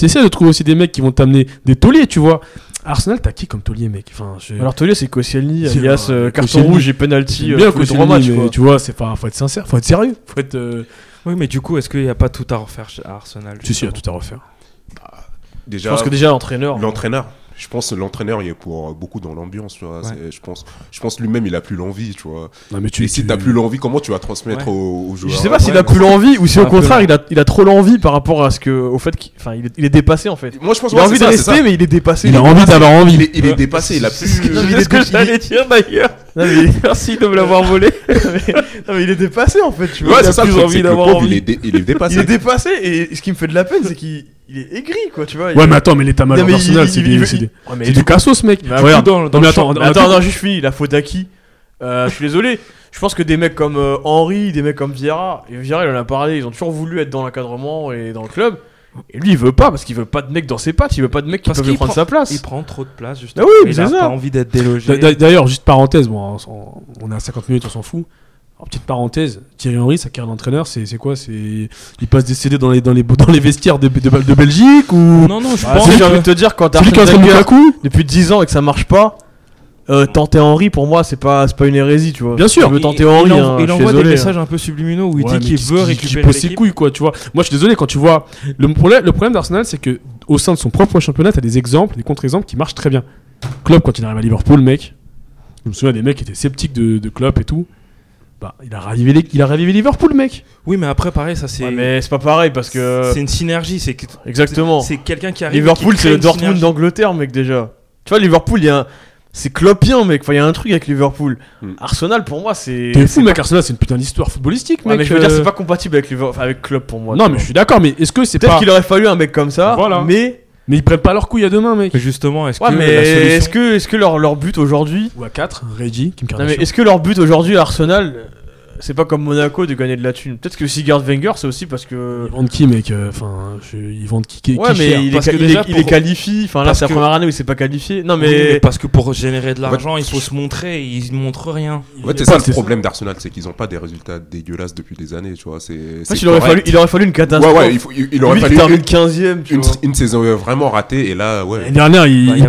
essaies de trouver aussi des mecs qui vont t'amener des tauliers, tu vois. Arsenal, t'as qui comme taulier, mec? Enfin, je... Alors Tolier c'est Koscielny, alias euh, carton rouge et penalty euh, bien Koscielny, mais quoi. tu vois, c'est pas, faut être sincère, faut être sérieux. Faut être. Oui, mais du coup, est-ce qu'il n'y a pas tout à refaire chez Arsenal Si, si, il y a tout à refaire. Je Déjà, pense que déjà l'entraîneur. l'entraîneur. Je pense que l'entraîneur, il est pour euh, beaucoup dans l'ambiance, tu vois. Ouais. Je pense, je pense lui-même, il a plus l'envie, tu vois. Non, mais tu, Et si tu- t'as plus l'envie, comment tu vas transmettre Ouais. aux, aux joueurs Je sais pas s'il Ouais, a plus l'envie ou si au contraire il a, il a trop l'envie par rapport à ce que au fait qu'il enfin, il, est, il est dépassé en fait. Moi, je pense Il a envie de ça, rester mais il est dépassé. Il a envie d'avoir envie. Il est, il est dépassé, il a plus. C'est ce que j'allais dire d'ailleurs. Merci de me l'avoir volé. mais, non mais il est dépassé en fait, tu vois. Il a plus envie d'avoir envie. il est, dé- il est dépassé. Il est dépassé et ce qui me fait de la peine c'est qu'il il est aigri quoi, tu vois. il- Ouais, mais attends, mais l'état il- d'Arsenal, c'est des, il- c'est des, c'est du cassos, mec. Mais Regarde, dans- dans non, mais le attends, attends, on a- non, juste fini, la faute à qui Euh, Je suis désolé. Je pense que des mecs comme euh, Henry, des mecs comme Vieira, et Vieira il en a parlé, ils ont toujours voulu être dans l'encadrement et dans le club. Et lui il veut pas parce qu'il veut pas de mecs dans ses pattes, il veut pas de mecs qui Parce peuvent lui prendre prend- sa place. Il prend trop de place, justement. Ah oui, mais il c'est a ça. pas envie d'être délogé. D'a- D'ailleurs, juste parenthèse, bon, on, on est à 50 minutes, on s'en fout. Alors, petite parenthèse, Thierry Henry, sa carrière d'entraîneur, c'est quoi? C'est Il passe des CD dans les, dans les, dans les vestiaires de, de, de Belgique ou? Non, non, je Bah, pense que- j'ai envie de te dire, quand Lukaku depuis 10 ans et que ça marche pas, euh, tenter Henry pour moi c'est pas, c'est pas une hérésie, tu vois. Bien sûr. Tu veux il- tenter il, Henry, envoie- hein, il suis envoie des désolé, messages un peu subliminaux où il Ouais, dit qu'il qui- veut récupérer pose ses l'équipe. couilles, quoi, tu vois. Moi, je suis désolé, quand tu vois. Le problème, le problème d'Arsenal, c'est que au sein de son propre championnat, t'as des exemples, des contre-exemples qui marchent très bien. Klopp, quand il arrive à Liverpool, mec, je me souviens des mecs qui étaient sceptiques de, de Klopp et tout. Bah, il a ravivé, les- il a ravivé Liverpool, mec. Oui, mais après, pareil, ça c'est. Ouais, mais c'est pas pareil parce que. C'est une synergie, c'est que- Exactement. c'est quelqu'un qui arrive. Liverpool, c'est le Dortmund d'Angleterre, mec, déjà. Tu vois, Liverpool, il y a un. C'est Kloppien, mec. Enfin, il y a un truc avec Liverpool. Hmm. Arsenal, pour moi, c'est. T'es fou, mec. Arsenal, c'est une putain d'histoire footballistique, Ouais, mec. mais je veux dire, euh. c'est pas compatible avec, Liverpool, enfin, avec Klopp pour moi. Non, mais je suis d'accord, mais est-ce que c'est Peut-être pas. qu'il aurait fallu un mec comme ça, Voilà. mais. Mais ils prennent pas leur couille à deux mains, mec. Mais justement, est-ce Ouais, que mais la solution- est-ce que, est-ce que leur, leur but aujourd'hui. Ou à 4, Reggie, Kim Non, Kardashian. mais est-ce que leur but aujourd'hui à Arsenal, c'est pas comme Monaco de gagner de la thune Peut-être que Sigurd Wenger, c'est aussi parce que. Ils vendent qui, mec euh, Enfin, je- ils vendent qui, qui, Ouais, qui mais cher il est, Parce ca- que il, déjà, est, il pour- est qualifié. Enfin, là, c'est la première année où il s'est pas qualifié. Non, Oui, mais. parce que pour générer de Ouais. l'argent, il faut se montrer, et ils montrent rien. Ouais, c'est ça le problème d'Arsenal, c'est qu'ils n'ont pas des résultats dégueulasses depuis des années, tu vois. C'est. Fait, il aurait, fallu, il aurait fallu une catastrophe. Ouais, ouais, il, faut- il- il aurait Lui, fallu termine une, 15ème, tu une, vois. une saison vraiment ratée, et là, ouais. L'année dernière, il, Bah, il,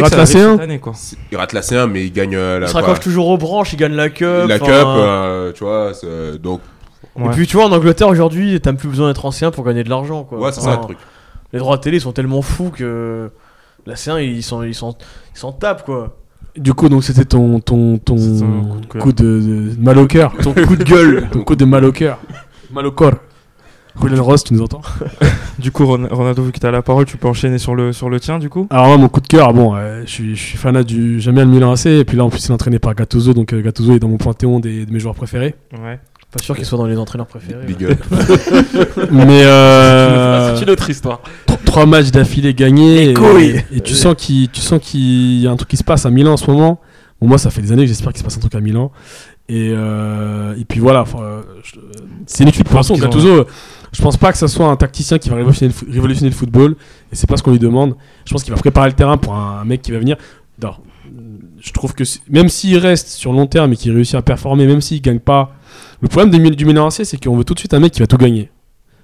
rate la arrive C1. cette année, quoi. C'est- Il rate la C1, mais il gagne euh, Il la, se raccroche toujours aux branches, il gagne la cup. la Cup, euh, tu vois. C'est- Donc, Et puis tu vois, en Angleterre aujourd'hui, t'as plus besoin d'être ancien pour gagner de l'argent. quoi. ouais, c'est Enfin, ça le truc. Les droits de télé sont tellement fous que la C1, ils s'en ils s'en- ils s'en tapent quoi. Du coup, donc c'était ton, ton, ton C'est ton coup de cœur. coup de, de mal au cœur. Ton coup de gueule. ton coup de mal au cœur. Mal au corps. Julian Ross, tu nous entends Du coup, Ron- Ronaldo, vu que t'as la parole, tu peux enchaîner sur le, sur le tien, du coup Alors, moi, mon coup de cœur, bon, euh, je suis, je suis fanat du. J'aime bien le Milan AC. Et puis là, en plus, il est entraîné par Gattuso. Donc, euh, Gattuso est dans mon panthéon des, de mes joueurs préférés. Ouais. Pas sûr qu'ils soient dans les entraîneurs préférés. Big ouais. up. Mais. Euh, C'est une autre histoire. tr- trois matchs d'affilée gagnés. Et, et tu sens qu'il tu sens qu'il y a un truc qui se passe à Milan en ce moment. Bon, moi, ça fait des années que j'espère qu'il se passe un truc à Milan. Et, euh, et puis voilà, euh, c'est une équipe. De toute façon, Gattuso, je pense pas que ça soit un tacticien qui va révolutionner le, fo- révolutionner le football. Et c'est pas ce qu'on lui demande. Je pense qu'il va préparer le terrain pour un, mec qui va venir. Je trouve que même s'il reste sur long terme et qu'il réussit à performer, même s'il gagne pas. Le problème du, du Milan AC, c'est qu'on veut tout de suite un mec qui va tout gagner.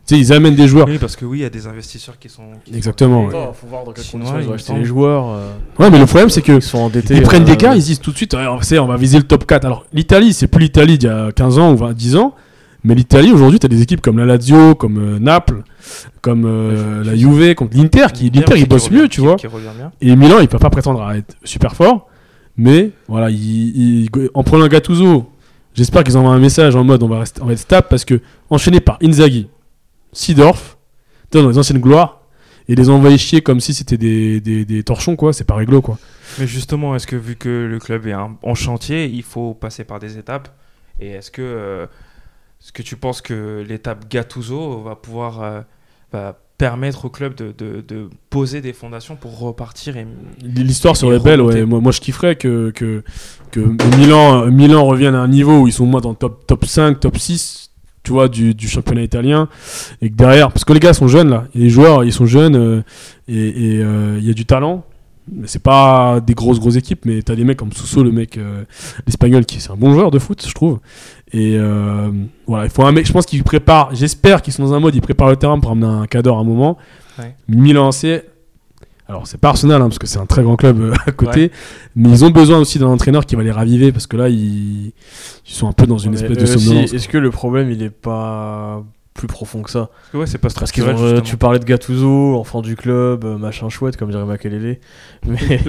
Tu sais, ils amènent des joueurs. Oui, parce que oui, il y a des investisseurs qui sont. qui Exactement. Attends, faut voir dans quelles conditions ils il ont me acheté semble. les joueurs. euh, Ouais, mais le problème, c'est que Ils sont endettés. Ils prennent euh, des cas, ils disent tout de suite, on, sait, on va viser le top 4. Alors, l'Italie, c'est plus l'Italie d'il y a 15 ans ou 20, 10 ans. Mais l'Italie, aujourd'hui, tu as des équipes comme la Lazio, comme euh, Naples, comme euh, la Juve, comme l'Inter, qui, l'Inter, bossent qui mieux, tu vois. Qui. Et Milan, ils peuvent pas prétendre à être super fort. Mais, voilà, en prenant Gattuso, j'espère qu'ils envoient un message en mode on va, rester, on va être stable parce que, enchaîné par Inzaghi, Sidorf, dans les anciennes gloires, et les envoyer chier comme si c'était des, des, des torchons, quoi, c'est pas réglo, quoi. Mais justement, est-ce que vu que le club est en chantier, il faut passer par des étapes? Et est-ce que, euh, est-ce que tu penses que l'étape Gattuso va pouvoir euh, va permettre au club de, de- de poser des fondations pour repartir et... L'histoire serait belle, ouais. Moi, moi, je kifferais que, que, que Milan, Milan revienne à un niveau où ils sont au moins dans le top, top 5, top 6, tu vois, du, du championnat italien. Et que derrière, parce que les gars sont jeunes, là. Et les joueurs, ils sont jeunes, euh, et euh, il y a du talent. Mais c'est pas des grosses, grosses équipes, mais t'as des mecs comme Sousso, le mec, euh, l'espagnol, qui c'est un bon joueur de foot, je trouve. Et euh, voilà, il faut un mec, je pense qu'il prépare, j'espère qu'ils sont dans un mode, ils préparent le terrain pour amener un cadre à un moment. Ouais. Milan AC, alors c'est pas Arsenal, hein, parce que c'est un très grand club euh, à côté, Ouais. mais ils ont besoin aussi d'un entraîneur qui va les raviver, parce que là, ils, ils sont un peu dans une espèce de somnolence. Est-ce que le problème il est pas plus profond que ça Parce que ouais, c'est pas Parce qu'ils ont, euh, tu parlais de Gattuso, enfant du club, euh, machin chouette, comme dirait Makelele. Mais,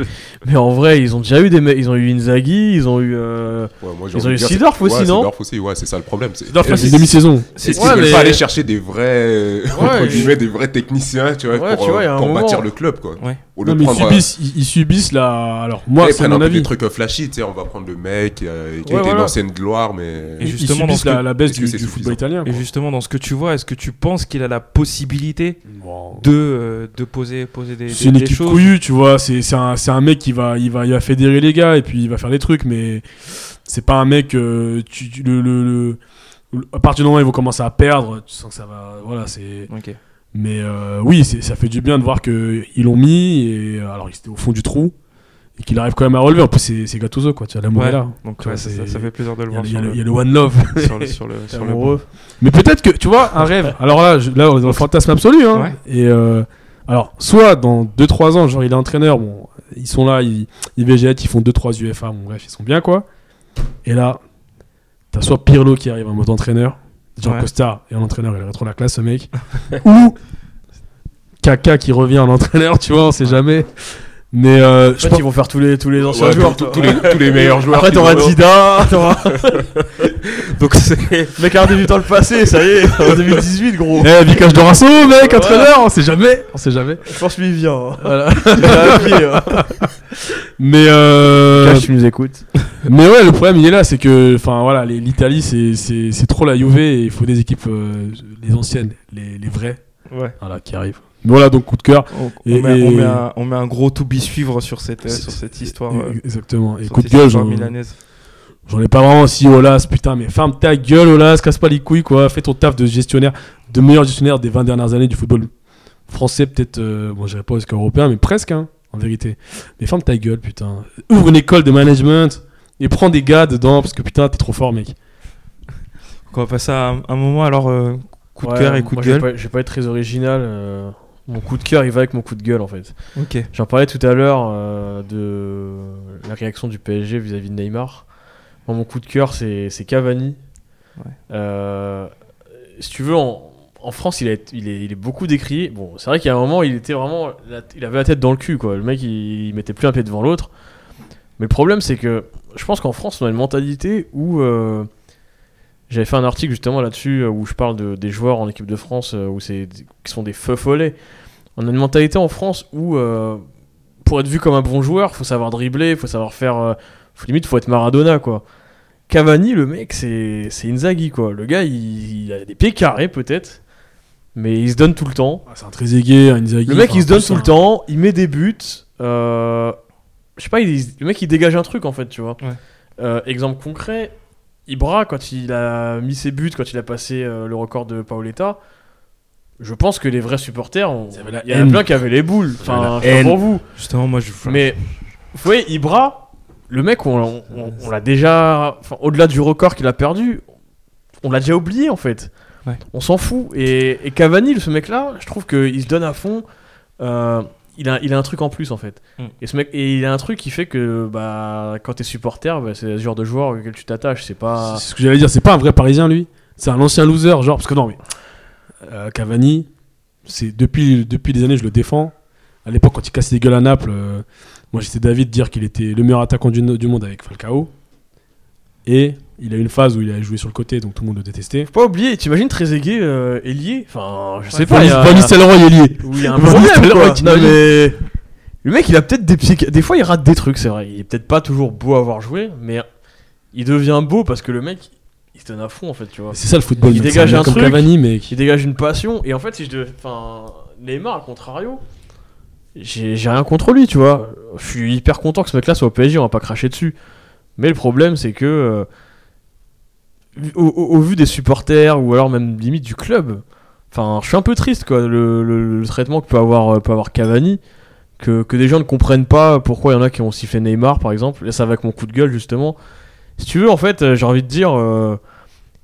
mais en vrai, ils ont déjà eu des mecs. Ils ont eu Inzaghi, ils ont eu. euh, Ouais, moi, j'ai Ils ont eu c'est- aussi, ouais, non? Seedorf aussi, ouais, c'est ça le problème. C'est une demi-saison. est-ce qu'ils Ouais, veulent mais- pas aller chercher des vrais, Ouais, entre je- guillemets, des vrais techniciens, tu vois, Ouais, pour, tu vois, euh, bâtir le club, quoi. Ouais. Au lieu Non, de mais ils prendre, subissent, ils, ils subissent la. Alors, moi, ouais, ils c'est prennent mon un peu avis. des trucs flashy, tu sais, on va prendre le mec euh, qui Ouais, a été voilà. une ancienne gloire, mais. Et Ils justement, subissent que- la, la baisse du, football italien. Et justement, dans ce que tu vois, est-ce que tu penses qu'il a la possibilité de, euh, de poser, poser des, C'est des- une équipe choses couillue, tu vois. C'est c'est un, c'est un mec qui va, il va, il va fédérer les gars et puis il va faire des trucs, mais c'est pas un mec. euh, tu, tu- le, le, le- à partir du moment où ils vont commencer à perdre, tu sens que ça va. Voilà, c'est. Ok. Mais euh, oui, ça fait du bien de voir qu'ils l'ont mis et euh, alors il était au fond du trou et qu'il arrive quand même à relever. En plus, c'est c'est Gattuso quoi. Tu as l'amour Ouais, est là. donc Tu ouais, vois, ça, fait plaisir de le voir il y a le- il y a le, le one love. sur le, sur le, T'es sur le amoureux. Mais peut-être que, tu vois, un rêve. Alors là, je- là on est dans le fantasme absolu. Hein. Ouais. Et euh, alors, soit dans 2-3 ans, genre il est entraîneur, bon, ils sont là, ils, ils végètent, ils font 2-3 UFA, bon, bref, ils sont bien quoi. Et là, t'as soit Pirlo qui arrive en mode entraîneur, Jean Ouais. Costa et en entraîneur, il aurait trop la classe ce mec. Ou Kaka qui revient en entraîneur, tu vois, on sait jamais. Mais euh, En je fait, pense ils vont faire tous les, tous les anciens Ouais, joueurs. tous- les, tous les meilleurs joueurs. Après, t'auras. Dida, t'auras. Donc c'est. Le mec a débutant le passé, ça y est, en 2018, gros. Eh, Vikash Dorasso, mec, Ouais. entraîneur, on sait jamais, on sait jamais. Je pense lui, il vient. hein. Voilà. Pied, hein. Mais euh, tu nous écoutes. Mais ouais, le problème il est là, c'est que, enfin voilà, l'Italie c'est- c'est c'est trop la Juve et il faut des équipes, euh, les anciennes, les, les vraies, Ouais. voilà, qui arrivent. Mais voilà, donc coup de cœur. On, on Et- met, on et- met un, on met un gros to be suivre sur cette, euh, sur cette histoire. Euh, Exactement. Et coup de gueule, histoire j'en milanaise. j'en ai pas vraiment si Olas, putain, mais ferme ta gueule Olas, casse pas les couilles quoi, fais ton taf de gestionnaire, de meilleur gestionnaire des 20 dernières années du football français, peut-être, euh, bon, j'irai pas jusqu'à européen, mais presque, hein, en vérité. Mais ferme ta gueule, putain. Ouvre une école de management et prends des gars dedans parce que putain, t'es trop fort, mec. On va passer à un, moment alors euh, coup de Ouais, cœur et coup moi, de je vais gueule. pas- Je vais pas être très original. euh, Mon coup de cœur, il va avec mon coup de gueule en fait. Ok. J'en parlais tout à l'heure euh, de la réaction du PSG vis-à-vis de Neymar. Moi, mon coup de cœur, c'est c'est Cavani. Ouais. Euh, si tu veux, en, en France, il, a il, est, il est beaucoup décrié. Bon, c'est vrai qu'il y a un moment, il était vraiment, la- il avait la tête dans le cul, quoi. Le mec, il, il mettait plus un pied devant l'autre. Mais le problème, c'est que je pense qu'en France, on a une mentalité où euh, j'avais fait un article justement là-dessus euh, où je parle de, des joueurs en équipe de France euh, où c'est qui sont des feux follets. On a une mentalité en France où euh, pour être vu comme un bon joueur, faut savoir dribbler, faut savoir faire, faut, limite faut être Maradona quoi. Cavani, le mec, c'est c'est Inzaghi quoi. Le gars, il, il a des pieds carrés peut-être, mais il se donne tout le temps. Ah, c'est un Trezeguet, un Inzaghi. Le mec, il se donne tout le temps, il met des buts. euh, je sais pas, il- le mec, il dégage un truc en fait, tu vois. Ouais. Euh, exemple concret, Ibra, quand il a mis ses buts, quand il a passé euh, le record de Paoletta, je pense que les vrais supporters, on- il y en a plein qui avaient les boules. Enfin, la je sais pas haine. pour vous. Justement, moi je. Mais vous voyez, Ibra, le mec, on, on- on- on l'a déjà. enfin, Au-delà du record qu'il a perdu, on l'a déjà oublié en fait. Ouais. On s'en fout. Et, et Cavani, ce mec-là, je trouve qu'il se donne à fond. Euh, il, a, il a un truc en plus en fait. Mm. Et, ce mec, et il a un truc qui fait que bah, quand t'es supporter, bah, c'est ce genre de joueur auquel tu t'attaches. C'est pas. C'est ce que j'allais dire, c'est pas un vrai parisien lui. C'est un ancien loser, genre, parce que non, mais. euh, Cavani, c'est depuis, depuis des années, je le défends. À l'époque, quand il cassait des gueules à Naples, euh, moi j'étais d'avis de dire qu'il était le meilleur attaquant du, du monde avec Falcao. Et il a eu une phase où il a joué sur le côté, donc tout le monde le détestait. Faut pas oublier, t'imagines Trezeguet euh, est lié Enfin, je sais Ouais, pas. il y a- Van Nistelrooy est lié. où il y a un Van problème quoi. Non, mais le mec il a peut-être des pieds des fois il rate des trucs c'est vrai il est peut-être pas toujours beau à avoir joué mais il devient beau parce que le mec il se donne à fond en fait tu vois C'est ça le football. Il dégage un truc. Cavani, mais qui- il dégage une passion et en fait si je devais enfin Neymar à contrario j'ai j'ai rien contre lui tu vois je suis hyper content que ce mec là soit au PSG on va pas cracher dessus mais le problème c'est que euh, au, au- au vu des supporters ou alors même limite du club. Enfin je suis un peu triste quoi le, le- le traitement que peut avoir euh, peut avoir Cavani que, que des gens ne comprennent pas pourquoi il y en a qui ont sifflé Neymar par exemple. Et ça va avec mon coup de gueule justement. Si tu veux en fait euh, j'ai envie de dire euh,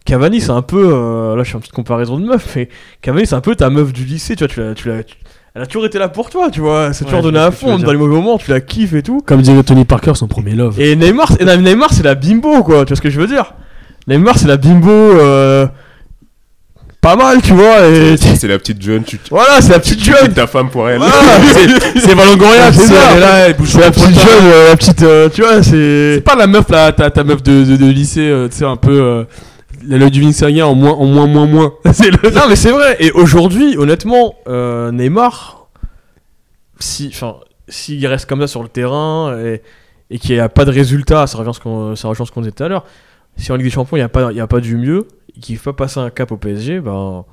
Cavani c'est un peu euh, là je fais une petite comparaison de meuf mais Cavani c'est un peu ta meuf du lycée tu vois tu l'as tu l'as tu- elle a toujours été là pour toi tu vois. C'est Ouais, toujours donné à fond dans les mauvais moments tu la kiffes et tout. Comme dirait Tony Parker, son premier love. et Neymar, Neymar c'est la bimbo quoi, tu vois ce que je veux dire Neymar c'est la bimbo euh, pas mal tu vois et C'est la petite jeune, tu, tu voilà c'est la petite jeune ta femme pour elle. Voilà, c'est- Valongoria, c'est ça. Elle est là, elle bouge c'est la petite jeune euh, la petite euh, tu vois c'est C'est pas la meuf là, ta, ta meuf de, de, de lycée, euh, tu sais, un peu. Euh, la du Vincennes en moins, en moins, moins, moins. C'est le. non mais c'est vrai et aujourd'hui honnêtement euh, Neymar si enfin s'il reste comme ça sur le terrain et, et qu'il n'y a pas de résultat, ça rejoint ce qu'on ça rejoint ce qu'on disait tout à l'heure. Si en Ligue des Champions, il n'y a, pas- il y a pas du mieux, et qu'il ne faut pas passer un cap au PSG, ben,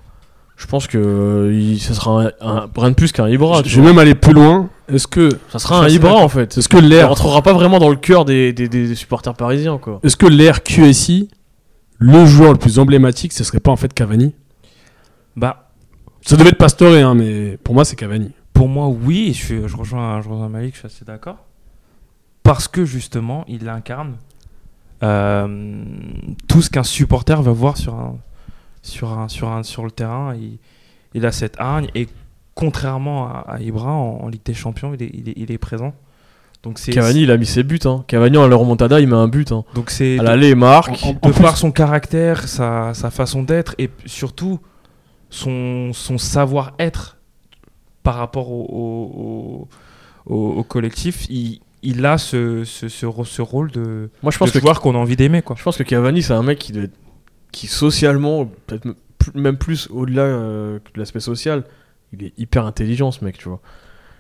je pense que il- ce sera un, un- rien de plus qu'un Ibra. Je vais même aller plus loin. Est-ce que, Ça sera un Ibra en fait? est-ce que l'air, rentrera pas vraiment dans le cœur des, des, des supporters parisiens. Quoi. est-ce que l'air QSI, le joueur le plus emblématique, ce serait pas en fait Cavani? Bah, Ça devait être Pastore, hein, mais pour moi c'est Cavani. pour moi, oui, je, suis- je, rejoins, je rejoins Malik, je suis assez d'accord. Parce que justement, il incarne euh, tout ce qu'un supporter va voir sur, un, sur, un, sur, un, sur le terrain. Il, il a cette hargne et contrairement à, à Ibra en, en Ligue des Champions, il est, il est, il est présent. Donc Cavani, il a mis ses buts. Hein. Cavani, en leur remontada, il met un but. Hein. donc c'est À l'aller, marque. En- en- de plus- par son caractère, sa, sa façon d'être et surtout son, son savoir-être par rapport au, au, au- au- au collectif, il, il a ce, ce, ce, ce rôle de, Moi, je pense de que joueur qu'on a envie d'aimer. Quoi. Je pense que Cavani, c'est un mec qui, doit être- qui socialement, peut-être même plus au-delà euh, de l'aspect social, il est hyper intelligent ce mec, tu vois.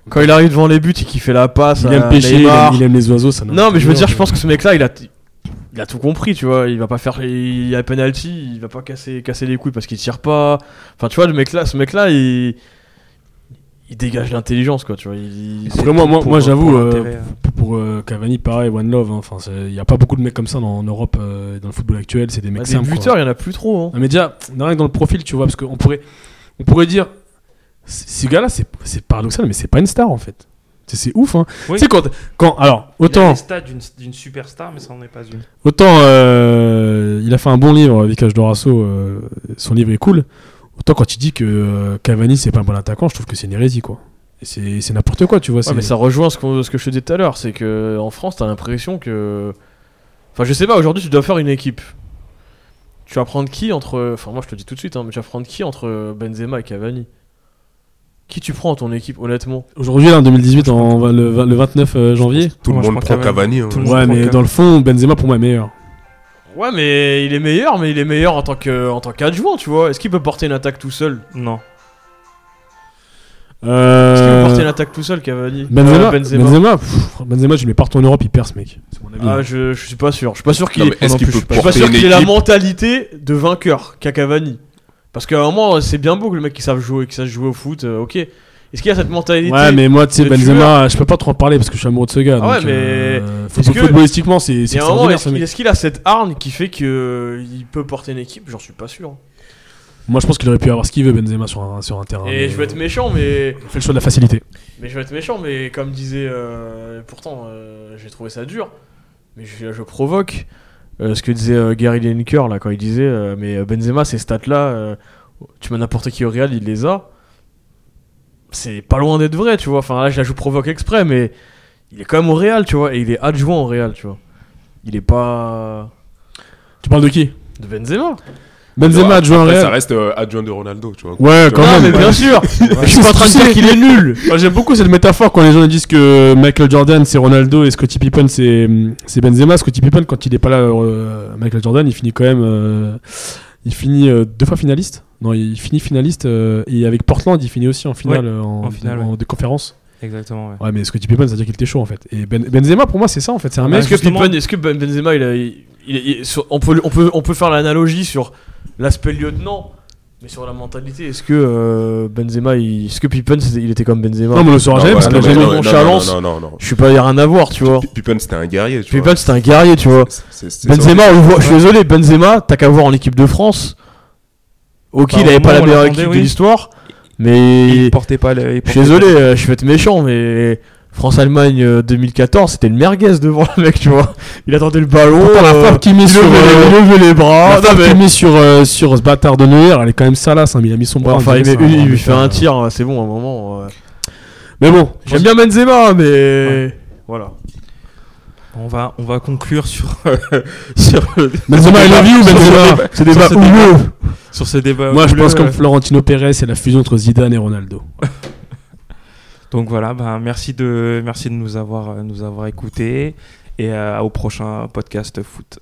Quand il arrive devant les buts et qu'il fait la passe, Il à aime pêcher, il aime, il aime les oiseaux. Ça n'a Non, mais je veux dire, je pense que ce mec-là, il a, il a tout compris, tu vois. Il va pas faire, il y a penalty, il va pas casser, casser les couilles parce qu'il tire pas. Enfin, tu vois, le mec-là, ce mec-là, il, il dégage l'intelligence, quoi, tu vois. Il- Après, moi, moi, Pour- moi j'avoue, pour euh, l'intérêt, euh. pour euh, Cavani, pareil, One Love. hein. Enfin, il n'y a pas beaucoup de mecs comme ça dans, en Europe, euh, dans le football actuel. C'est des mecs bah, des simples. quoi. buteurs, il y en a plus trop. Hein. Non, mais déjà, rien que dans le profil, tu vois, parce qu'on pourrait, on pourrait dire, ce gars-là, c'est c'est paradoxal, mais c'est pas une star en fait. C'est- ouf, hein. Oui. Tu sais, quand, quand. Alors, Il autant, d'une superstar, mais ça n'en est pas une. autant euh, il a fait un bon livre, Vicage Dorasso, euh, son livre est cool. Autant quand il dit que euh, Cavani, c'est pas un bon attaquant, je trouve que c'est une hérésie, quoi. Et C'est n'importe quoi, tu vois. Ouais, mais ça rejoint ce, que je te disais tout à l'heure, c'est que en France, t'as l'impression que. Enfin, je sais pas, aujourd'hui, tu dois faire une équipe. Tu vas prendre qui entre. Enfin, moi, je te dis tout de suite, hein, mais tu vas prendre qui entre Benzema et Cavani? Qui tu prends ton équipe, honnêtement? Aujourd'hui, là, en 2018, en, le, le 29 euh, janvier. Tout le monde prend Cavani. hein. Tout le Ouais, mais dans le fond, Benzema pour moi est meilleur. Ouais, mais il est meilleur, mais il est meilleur en tant que en tant qu'adjoint, tu vois. Est-ce qu'il peut porter une attaque tout seul? Non. Est-ce qu'il peut Euh, porter une attaque tout seul, Cavani? Benzema, Euh, Benzema. Benzema, pff, Benzema, je le mets partout en Europe, il perce, mec. C'est mon avis. Ah, je, je suis pas sûr. Je suis pas sûr qu'il Non, ait, mais est-ce non qu'il plus, peut je suis pas porter sûr une qu'il ait la équipe? mentalité de vainqueur qu'a Cavani. Parce qu'à un moment, c'est bien beau que le mec qui sache jouer, qui sache jouer au foot, euh, ok. Est-ce qu'il a cette mentalité Ouais, mais moi, tu sais, Benzema, je peux pas trop en parler parce que je suis amoureux de ce gars. Ah ouais, donc, mais euh, que- footballistiquement, c'est moment, extraordinaire est-ce ce qu'il a cette hargne qui fait qu'il peut porter une équipe? J'en suis pas sûr. Moi, je pense qu'il aurait pu avoir ce qu'il veut, Benzema, sur un, sur un terrain. Et mais, je vais être euh, méchant, mais Il fait le choix de la facilité. mais je vais être méchant, mais comme disait, euh, pourtant, euh, j'ai trouvé ça dur. Mais je, je provoque euh, ce que disait euh, Gary Lineker là quand il disait, euh, mais euh, Benzema ces stats là, tu mets n'importe qui au Real, il les a. C'est pas loin d'être vrai, tu vois. Enfin là, je la joue provoque exprès, mais il est quand même au Real, tu vois, et il est adjoint au Real, tu vois. Il est pas Tu parles de qui? De Benzema. Benzema a joué en Après, ça Real. reste euh, adjoint de Ronaldo, tu vois. Ouais, quand non, même. mais bien sûr. je suis pas en train de dire qu'il est nul. J'aime beaucoup cette métaphore quand les gens disent que Michael Jordan c'est Ronaldo et Scottie Pippen c'est c'est Benzema. Scottie Pippen quand il est pas là, euh, Michael Jordan il finit quand même, euh, il finit euh, deux fois finaliste. Non, il finit finaliste euh, et avec Portland il finit aussi en finale Ouais, euh, en, en finale, en- de conférence. Exactement. ouais. Ouais, mais Scottie Pippen ça veut dire qu'il était chaud en fait. Et Ben- Benzema pour moi c'est ça en fait, c'est un mec. Est-ce que justement- Pippen, est-ce que Ben- Benzema, il a, il- il- il- sur- on peut, on peut, on peut faire l'analogie sur l'aspect lieutenant, mais sur la mentalité, est-ce que euh, Benzema, il- est-ce que Pippen, il était comme Benzema? Non, mais on le saura jamais parce non, qu'il a mais jamais non, eu non, nonchalance. Non, non, non, non. Je suis pas, rien à voir, tu vois. Pi- Pippen, c'était un guerrier, tu Pippen, vois. c'était un guerrier, tu vois. C'est- c'est- c'est Benzema, je suis désolé, Benzema, t'as qu'à voir en équipe de France. Ok, Bah, il avait au pas la meilleure équipe de l'histoire, Il mais portait pas le. il je suis désolé, euh, je vais être méchant, mais France-Allemagne euh, 2014, c'était le merguez devant le mec, tu vois. Il attendait le ballon. La euh, frappe qu'il met il sur, euh, il les bras. La Non, mais- met sur, euh, sur ce bâtard de Neuer, elle est quand même salace, hein, mais il a mis son bras. enfin, il, met- ça, il hein, lui fait un tir, c'est bon, à un moment. Mais bon, J'aime bien Benzema, mais. Voilà. On va, on va conclure sur, sur, Benzema, I love you, Benzema. C'est des débat houleux. sur ce débat. Moi, je pense comme Florentino Pérez, c'est la fusion entre Zidane et Ronaldo. Donc voilà, ben, merci, de, merci de nous avoir, nous avoir écoutés et euh, au prochain podcast foot.